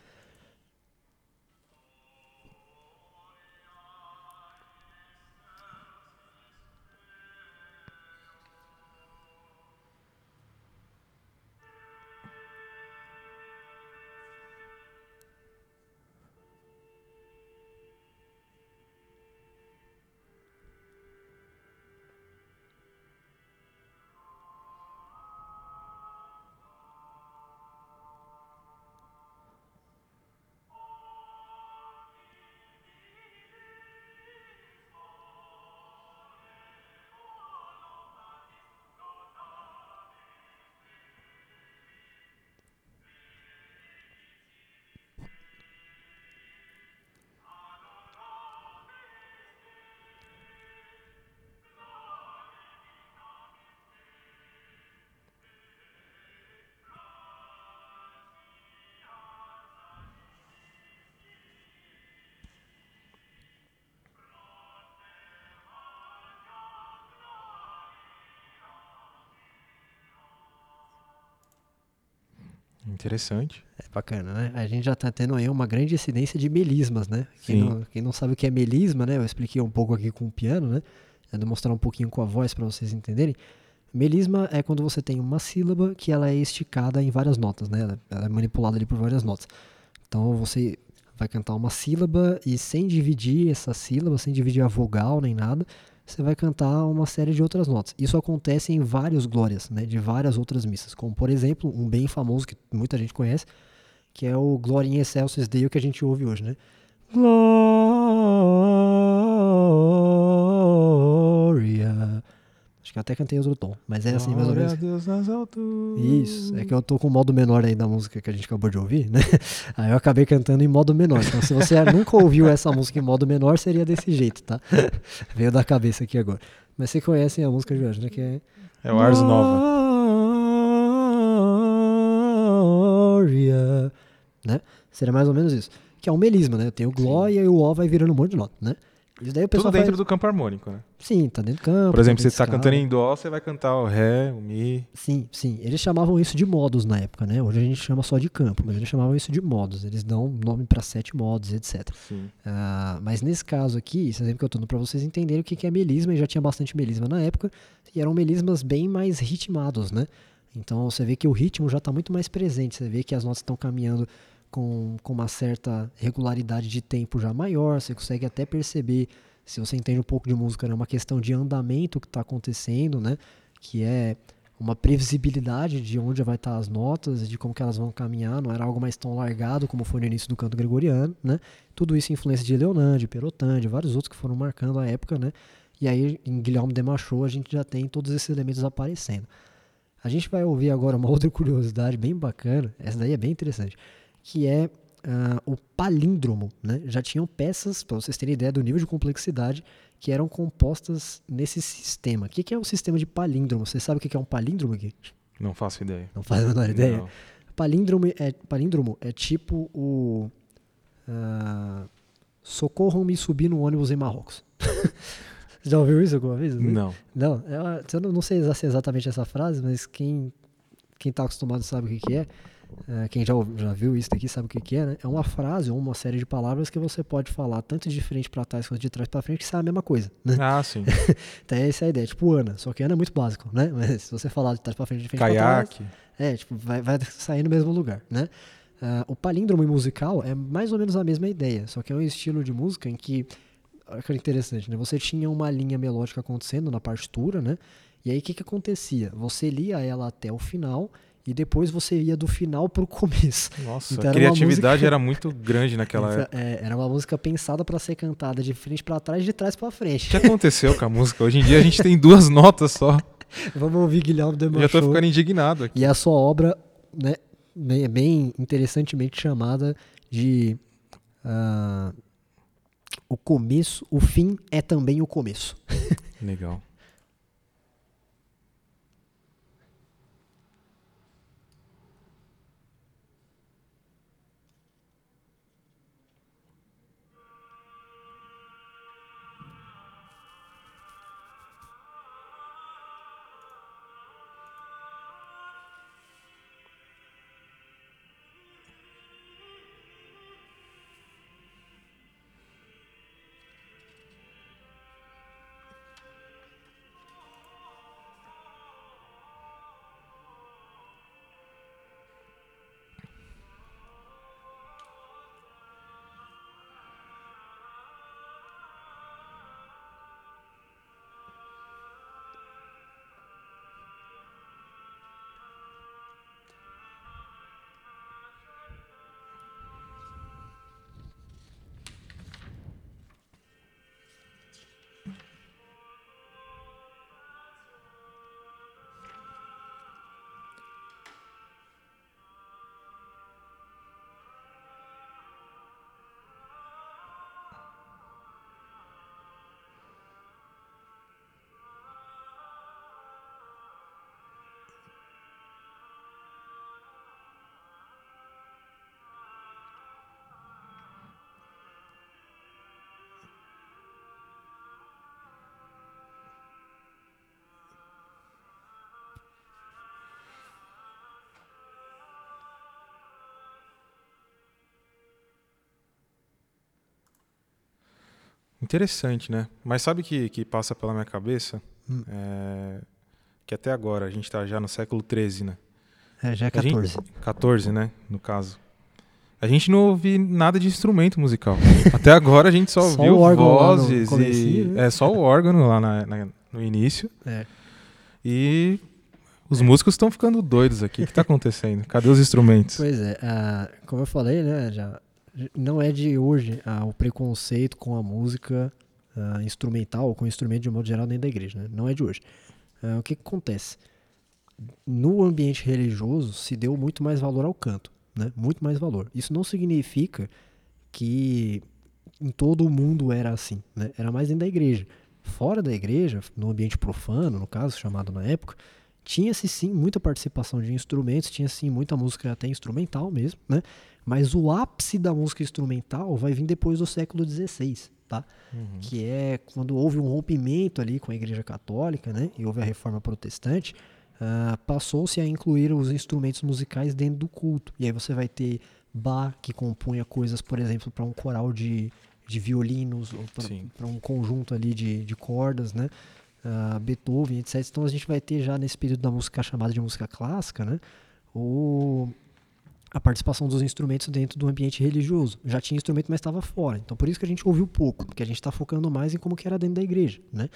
Interessante. É bacana, né? A gente já está tendo aí uma grande incidência de melismas, né? Quem não, quem não sabe o que é melisma, né? Eu expliquei um pouco aqui com o piano, né? Eu vou mostrar um pouquinho com a voz para vocês entenderem. Melisma é quando você tem uma sílaba que ela é esticada em várias notas, né? Ela é manipulada ali por várias notas. Então você vai cantar uma sílaba e sem dividir essa sílaba, sem dividir a vogal nem nada, você vai cantar uma série de outras notas. Isso acontece em vários glórias, né? De várias outras missas, como por exemplo, um bem famoso que muita gente conhece, que é o Gloria in Excelsis Deo que a gente ouve hoje, né? Glória. Acho que eu até cantei outro tom, mas é assim mais ou menos. Deus nas alturas. Isso, é que eu tô com o modo menor aí da música que a gente acabou de ouvir, né? Aí eu acabei cantando em modo menor. Então, se você nunca ouviu essa música em modo menor, seria desse jeito, tá? Veio da cabeça aqui agora. Mas vocês conhecem a música de hoje, né? Que é. É o Ars Nova. Glória. Né? Seria mais ou menos isso. Que é um melisma, né? Tem o Glória e o O vai virando um monte de nota, né? Isso daí o Tudo pessoal dentro faz... do campo harmônico, né? Sim, tá dentro do campo. Por exemplo, tá se você está cantando em Dó, você vai cantar o Ré, o Mi. Sim, sim. Eles chamavam isso de modos na época, né? Hoje a gente chama só de campo, mas eles chamavam isso de modos. Eles dão nome para sete modos, etc. Sim. Ah, mas nesse caso aqui, esse exemplo que eu tô dando para vocês entenderem o que que é melisma, e já tinha bastante melisma na época, e eram melismas bem mais ritmados, né? Então você vê que o ritmo já está muito mais presente, você vê que as notas estão caminhando com, com uma certa regularidade de tempo já maior, você consegue até perceber, se você entende um pouco de música, é uma questão de andamento que está acontecendo, né? Que é uma previsibilidade de onde vai estar as notas, de como que elas vão caminhar, não era algo mais tão largado como foi no início do canto gregoriano, né? Tudo isso influência de Leonan, de Perotan, de vários outros que foram marcando a época, né? E aí em Guilherme de Machot a gente já tem todos esses elementos aparecendo. A gente vai ouvir agora uma outra curiosidade bem bacana, essa daí é bem interessante, que é ah, o palíndromo, né? Já tinham peças, para vocês terem ideia do nível de complexidade, que eram compostas nesse sistema. O que, que é o sistema de palíndromo? Você sabe o que que é um palíndromo aqui? Não faço ideia. Não faz a menor ideia? Não. Palíndromo é, palíndromo é tipo o. ah, Socorram-me subir no ônibus em Marrocos. Você já ouviu isso alguma vez? Não. Não, é uma- eu não, sei é exatamente essa frase, mas quem quem está acostumado sabe o que, que é. É, quem já, já viu isso daqui sabe o que, que é, né? É uma frase ou uma série de palavras que você pode falar tanto de frente para trás quanto de trás para frente, que sai a mesma coisa. Né? Ah, sim. Então essa é a ideia. Tipo Ana, só que Ana é muito básico, né? Mas se você falar de trás para frente, de frente para trás, Caiaque. é, tipo, vai, vai sair no mesmo lugar, né? Ah, o palíndromo musical é mais ou menos a mesma ideia, só que é um estilo de música em que, olha que interessante, né? Você tinha uma linha melódica acontecendo na partitura, né? E aí o que que acontecia? Você lia ela até o final e depois você ia do final pro começo. Nossa, Então a criatividade música- era muito grande naquela Então, época. é, era uma música pensada para ser cantada de frente para trás e de trás para O frente. que aconteceu com a música? Hoje em dia a gente tem duas notas só. Vamos ouvir Guilherme de Eu já tô ficando indignado aqui. E a sua obra, né, bem, interessantemente chamada de ah, O Começo, o Fim é também o Começo. Legal. Interessante, né? Mas sabe o que, que passa pela minha cabeça? Hum. É, que até agora, a gente tá já no século XIII, né? É, já é A gente- 14. 14, né? No caso. A gente não ouve nada de instrumento musical. Até agora a gente só, Só ouviu vozes e. né? É só o órgão lá na- na- no início. É. E os músicos estão ficando doidos aqui. O que tá acontecendo? Cadê os instrumentos? Pois é, ah, como eu falei, né, já não é de hoje ah, o preconceito com a música ah, instrumental ou com instrumento de modo geral dentro da igreja, né? Não é de hoje. Ah, o que, que acontece? No ambiente religioso se deu muito mais valor ao canto, né? Muito mais valor. Isso não significa que em todo o mundo era assim, né? Era mais dentro da igreja. Fora da igreja, no ambiente profano, no caso, chamado na época, tinha-se sim muita participação de instrumentos, tinha sim muita música até instrumental mesmo, né? Mas o ápice da música instrumental vai vir depois do século XVI, tá? Uhum. Que é quando houve um rompimento ali com a Igreja Católica, né? E houve a Reforma Protestante, uh, passou-se a incluir os instrumentos musicais dentro do culto. E aí você vai ter Bach, que compunha coisas, por exemplo, para um coral de, de violinos, ou para um conjunto ali de, de cordas, né? Uh, Beethoven, etc. Então a gente vai ter já nesse período da música chamada de música clássica, né? O, a participação dos instrumentos dentro do ambiente religioso. Já tinha instrumento, mas estava fora. Então por isso que a gente ouviu pouco, porque a gente está focando mais em como que era dentro da igreja, né?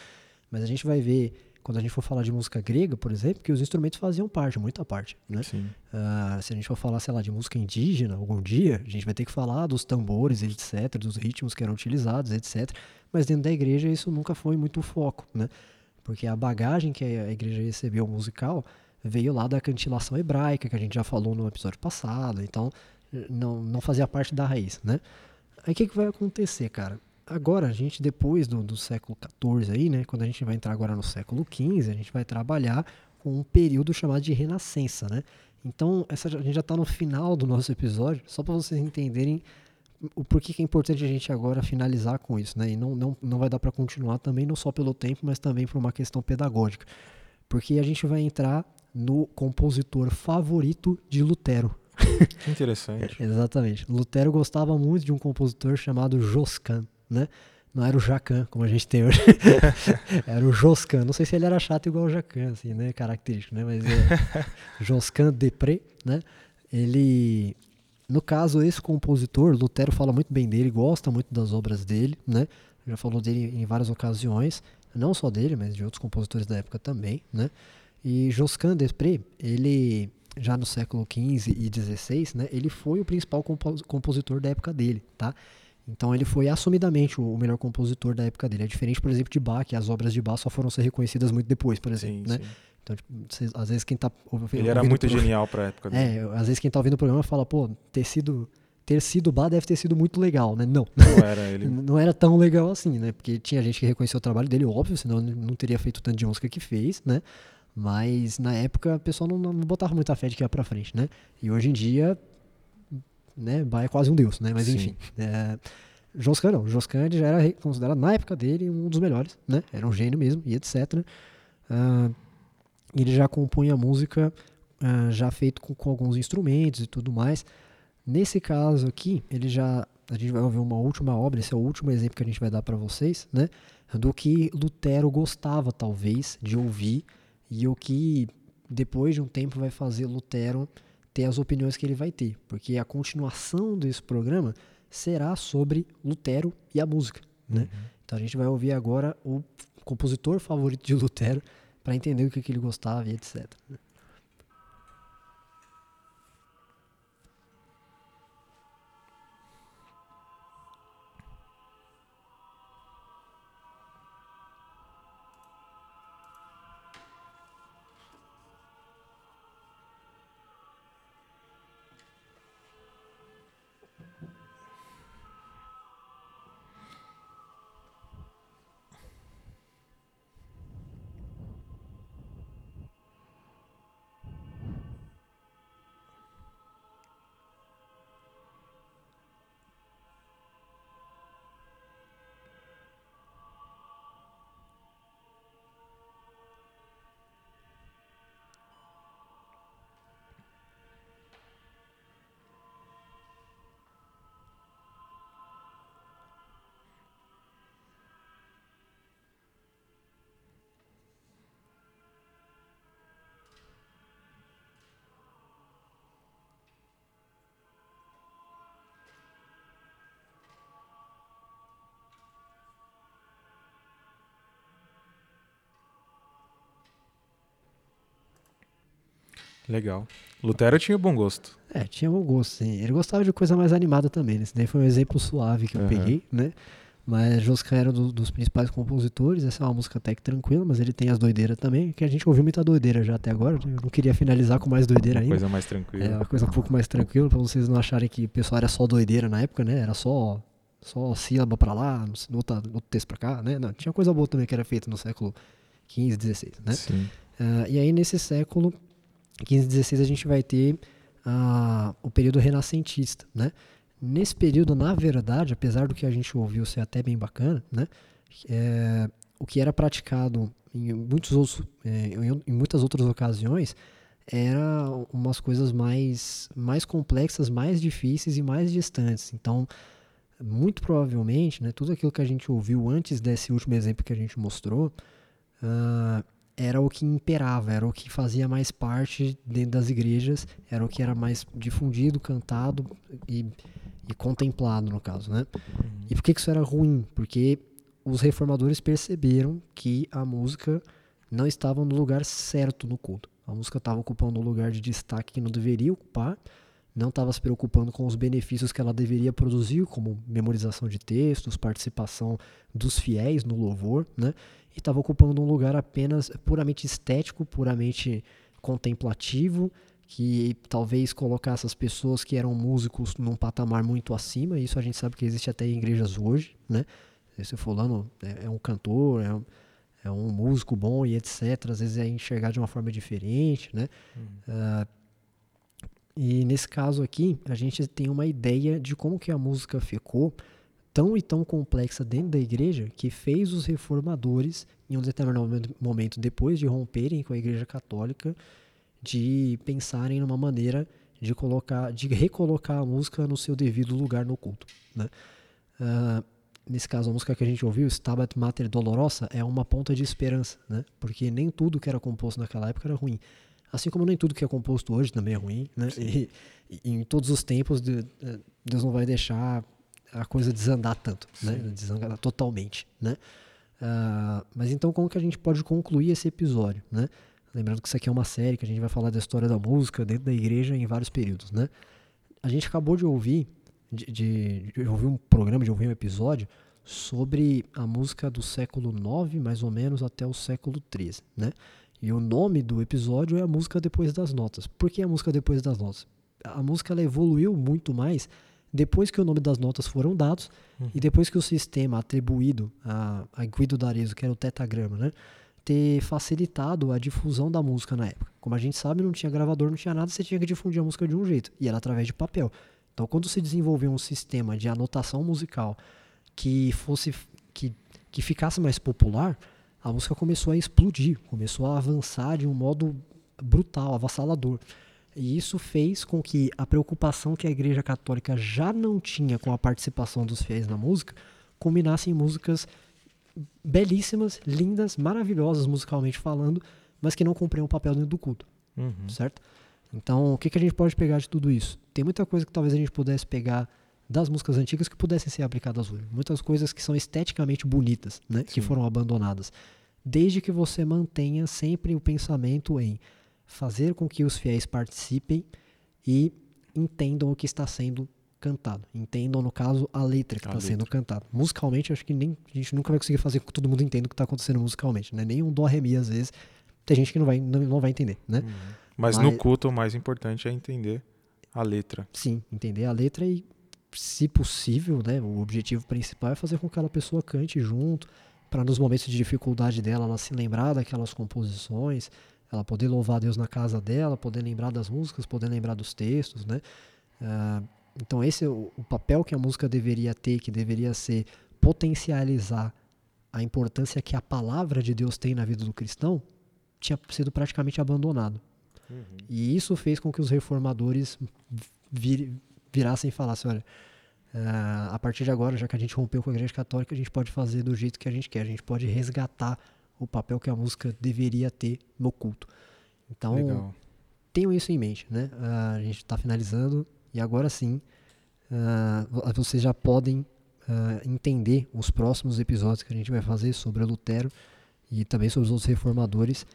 Mas a gente vai ver quando a gente for falar de música grega, por exemplo, que os instrumentos faziam parte, muita parte, né? Uh, se a gente for falar, sei lá, de música indígena algum dia, a gente vai ter que falar dos tambores, etc., dos ritmos que eram utilizados, etc. Mas dentro da igreja isso nunca foi muito o foco, né? Porque a bagagem que a igreja recebeu musical veio lá da cantilação hebraica, que a gente já falou no episódio passado, então não, não fazia parte da raiz, né? Aí o que, que vai acontecer, cara? Agora, a gente, depois do, do século XIV aí, né? Quando a gente vai entrar agora no século XV, a gente vai trabalhar com um período chamado de renascença, né? Então, essa, a gente já está no final do nosso episódio, só para vocês entenderem o porquê que é importante a gente agora finalizar com isso, né? E não, não, não vai dar para continuar também, não só pelo tempo, mas também por uma questão pedagógica. Porque a gente vai entrar no compositor favorito de Lutero. Que interessante. Exatamente. Lutero gostava muito de um compositor chamado Josquin, né? Não era o Jacan, como a gente tem hoje. era o Josquin. Não sei se ele era chato igual o Jacan, assim, né? Característico, né? Mas é Josquin Depré, né? Ele... No caso, esse compositor, Lutero fala muito bem dele, gosta muito das obras dele, né? Já falou dele em várias ocasiões. Não só dele, mas de outros compositores da época também, né? E Josquin Desprez, ele já no século XV e XVI, né, ele foi o principal compositor da época dele, tá? Então ele foi assumidamente o melhor compositor da época dele. É diferente, por exemplo, de Bach, que as obras de Bach só foram ser reconhecidas muito depois, por exemplo, sim, né? Sim. Então, tipo, cês, às vezes quem tá Ele era muito genial para a época dele. É, às vezes quem tá ouvindo o programa fala, pô, ter sido ter sido Bach deve ter sido muito legal, né? Não. Não era ele. não era tão legal assim, né? Porque tinha gente que reconheceu o trabalho dele, óbvio, senão não teria feito tanto de música que fez, né? Mas na época a pessoa não, não botava muita fé de que ia pra frente, né? E hoje em dia, né, Bach é quase um deus, né? Mas Sim. enfim. É, Joscan não. Joscan já era considerado na época dele um dos melhores, né? Era um gênio mesmo e etc. Uh, ele já compunha música uh, já feito com, com, alguns instrumentos e tudo mais. Nesse caso aqui, ele já a gente vai ouvir uma última obra, esse é o último exemplo que a gente vai dar para vocês, né? Do que Lutero gostava talvez de ouvir e o que depois de um tempo vai fazer Lutero ter as opiniões que ele vai ter, porque a continuação desse programa será sobre Lutero e a música, né? Uhum. Então a gente vai ouvir agora o compositor favorito de Lutero para entender o que, que ele gostava e etc. Legal. Lutero tinha bom gosto. É, tinha bom gosto, sim. Ele gostava de coisa mais animada também. Né? Esse daí foi um exemplo suave que eu Aham. peguei, né? Mas Josca era do- dos principais compositores. Essa é uma música até que tranquila, mas ele tem as doideiras também, que a gente ouviu muita doideira já até agora. Eu não queria finalizar com mais doideira Uma ainda. coisa mais tranquila. É uma coisa um pouco mais tranquila, pra vocês não acharem que o pessoal era só doideira na época, né? Era só, só sílaba pra lá, outro, texto pra cá, né? Não, tinha coisa boa também que era feita no século XV, XVI, né? Sim. Ah, e aí nesse século XV, XVI a gente vai ter ah, o período renascentista, né? Nesse período, na verdade, apesar do que a gente ouviu ser até bem bacana, né? É, o que era praticado em, muitos outros, é, em, muitas outras ocasiões era umas coisas mais, mais complexas, mais difíceis e mais distantes. Então, muito provavelmente, né, tudo aquilo que a gente ouviu antes desse último exemplo que a gente mostrou, ah, era o que imperava, era o que fazia mais parte dentro das igrejas, era o que era mais difundido, cantado e, e contemplado, no caso, né? E por que que isso era ruim? Porque os reformadores perceberam que a música não estava no lugar certo no culto. A música estava ocupando um lugar de destaque que não deveria ocupar, não estava se preocupando com os benefícios que ela deveria produzir, como memorização de textos, participação dos fiéis no louvor, né? E estava ocupando um lugar apenas puramente estético, puramente contemplativo, que talvez colocasse as pessoas que eram músicos num patamar muito acima. Isso a gente sabe que existe até em igrejas hoje, né? Esse fulano é, é um cantor, é um, é um músico bom e etc. Às vezes é enxergar de uma forma diferente, né? Ah, e nesse caso aqui, a gente tem uma ideia de como que a música ficou tão e tão complexa dentro da igreja que fez os reformadores, em um determinado momento- depois de romperem com a igreja católica, de pensarem numa maneira de colocar, de recolocar a música no seu devido lugar no culto, né? Ah, nesse caso, a música que a gente ouviu, Stabat Mater Dolorosa, é uma ponta de esperança, né? Porque nem tudo que era composto naquela época era ruim. Assim como nem tudo que é composto hoje também é ruim, né? E, e em todos os tempos, eh, Deus não vai deixar a coisa desandar tanto, né? Desandar totalmente, né? Ah, mas então, como que a gente pode concluir esse episódio, né? Lembrando que isso aqui é uma série que a gente vai falar da história da música dentro da igreja em vários períodos, né? A gente acabou de ouvir, de, de, de ouvir um programa, de ouvir um episódio sobre a música do século IX, mais ou menos, até o século XIII, né? E o nome do episódio é a música depois das notas. Por que a música depois das notas? A música ela evoluiu muito mais depois que o nome das notas foram dados e depois que o sistema atribuído a, a Guido d'Arezzo, que era o tetagrama, né? ter facilitado a difusão da música na época. Como a gente sabe, não tinha gravador, não tinha nada, você tinha que difundir a música de um jeito, e era através de papel. Então, quando se desenvolveu um sistema de anotação musical que fosse que, que ficasse mais popular, a música começou a explodir, começou a avançar de um modo brutal, avassalador. E isso fez com que a preocupação que a Igreja Católica já não tinha com a participação dos fiéis na música combinasse em músicas belíssimas, lindas, maravilhosas musicalmente falando, mas que não cumpriam o papel dentro do culto, Uhum. certo? Então, o que, que a gente pode pegar de tudo isso? Tem muita coisa que talvez a gente pudesse pegar das músicas antigas que pudessem ser aplicadas hoje. Muitas coisas que são esteticamente bonitas, né? Que foram abandonadas. Desde que você mantenha sempre o pensamento em fazer com que os fiéis participem e entendam o que está sendo cantado. Entendam, no caso, a letra que está sendo cantada. Musicalmente, acho que nem, a gente nunca vai conseguir fazer com que todo mundo entenda o que está acontecendo musicalmente. Né? Nem um dó, ré, mi, às vezes. Tem gente que não vai, não, não vai entender, né? Uhum. Mas, Mas- no culto o mais importante é entender a letra. Sim, entender a letra e, se possível, né, o objetivo principal é fazer com que aquela pessoa cante junto, para nos momentos de dificuldade dela, ela se lembrar daquelas composições, ela poder louvar Deus na casa dela, poder lembrar das músicas, poder lembrar dos textos, né? Ah, então esse é o, o papel que a música deveria ter, que deveria ser potencializar a importância que a palavra de Deus tem na vida do cristão, tinha sido praticamente abandonado. E isso fez com que os reformadores vir- virassem e falassem, olha, ah, a partir de agora, já que a gente rompeu com a igreja católica, a gente pode fazer do jeito que a gente quer, a gente pode resgatar o papel que a música deveria ter no culto. Então, Legal. tenham isso em mente, né? Ah, a gente está finalizando e agora sim vo- vocês já podem ah, entender os próximos episódios que a gente vai fazer sobre Lutero e também sobre os outros reformadores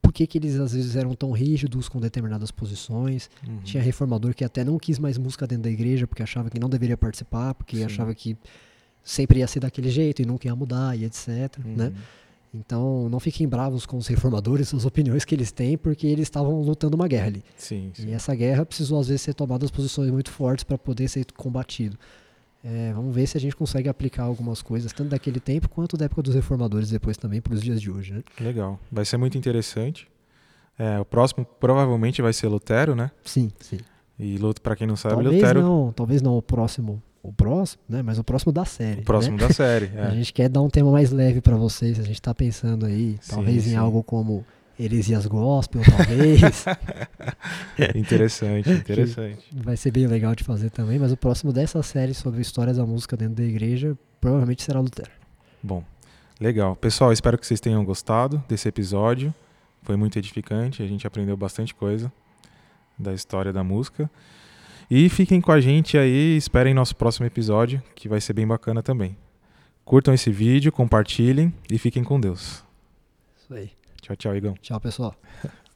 por que, que eles às vezes eram tão rígidos com determinadas posições. Uhum. Tinha reformador que até não quis mais música dentro da igreja porque achava que não deveria participar, porque Sim. achava que sempre ia ser daquele jeito e nunca ia mudar e etc. Né? Então não fiquem bravos com os reformadores, as opiniões que eles têm, porque eles estavam lutando uma guerra ali. Sim, sim. E essa guerra precisou às vezes ser tomadas posições muito fortes para poder ser combatido. É, vamos ver se a gente consegue aplicar algumas coisas, tanto daquele tempo quanto da época dos reformadores depois também para os dias de hoje. Né? Legal. Vai ser muito interessante. É, o próximo provavelmente vai ser Lutero, né? Sim, sim. E para quem não sabe, talvez Lutero não, talvez não o próximo, o próximo, né? Mas o próximo da série. o próximo né? da série. A É. gente quer dar um tema mais leve para vocês. A gente está pensando aí, Sim, talvez sim. em algo como heresias gospel, talvez. Interessante, interessante. Vai ser bem legal de fazer também. Mas o próximo dessa série sobre histórias da música dentro da igreja provavelmente será Lutero. Bom, legal. Pessoal, espero que vocês tenham gostado desse episódio. Foi muito edificante, a gente aprendeu bastante coisa da história da música. E fiquem com a gente aí, esperem nosso próximo episódio, que vai ser bem bacana também. Curtam esse vídeo, compartilhem e fiquem com Deus. Isso aí. Tchau, tchau, Igão. Tchau, pessoal.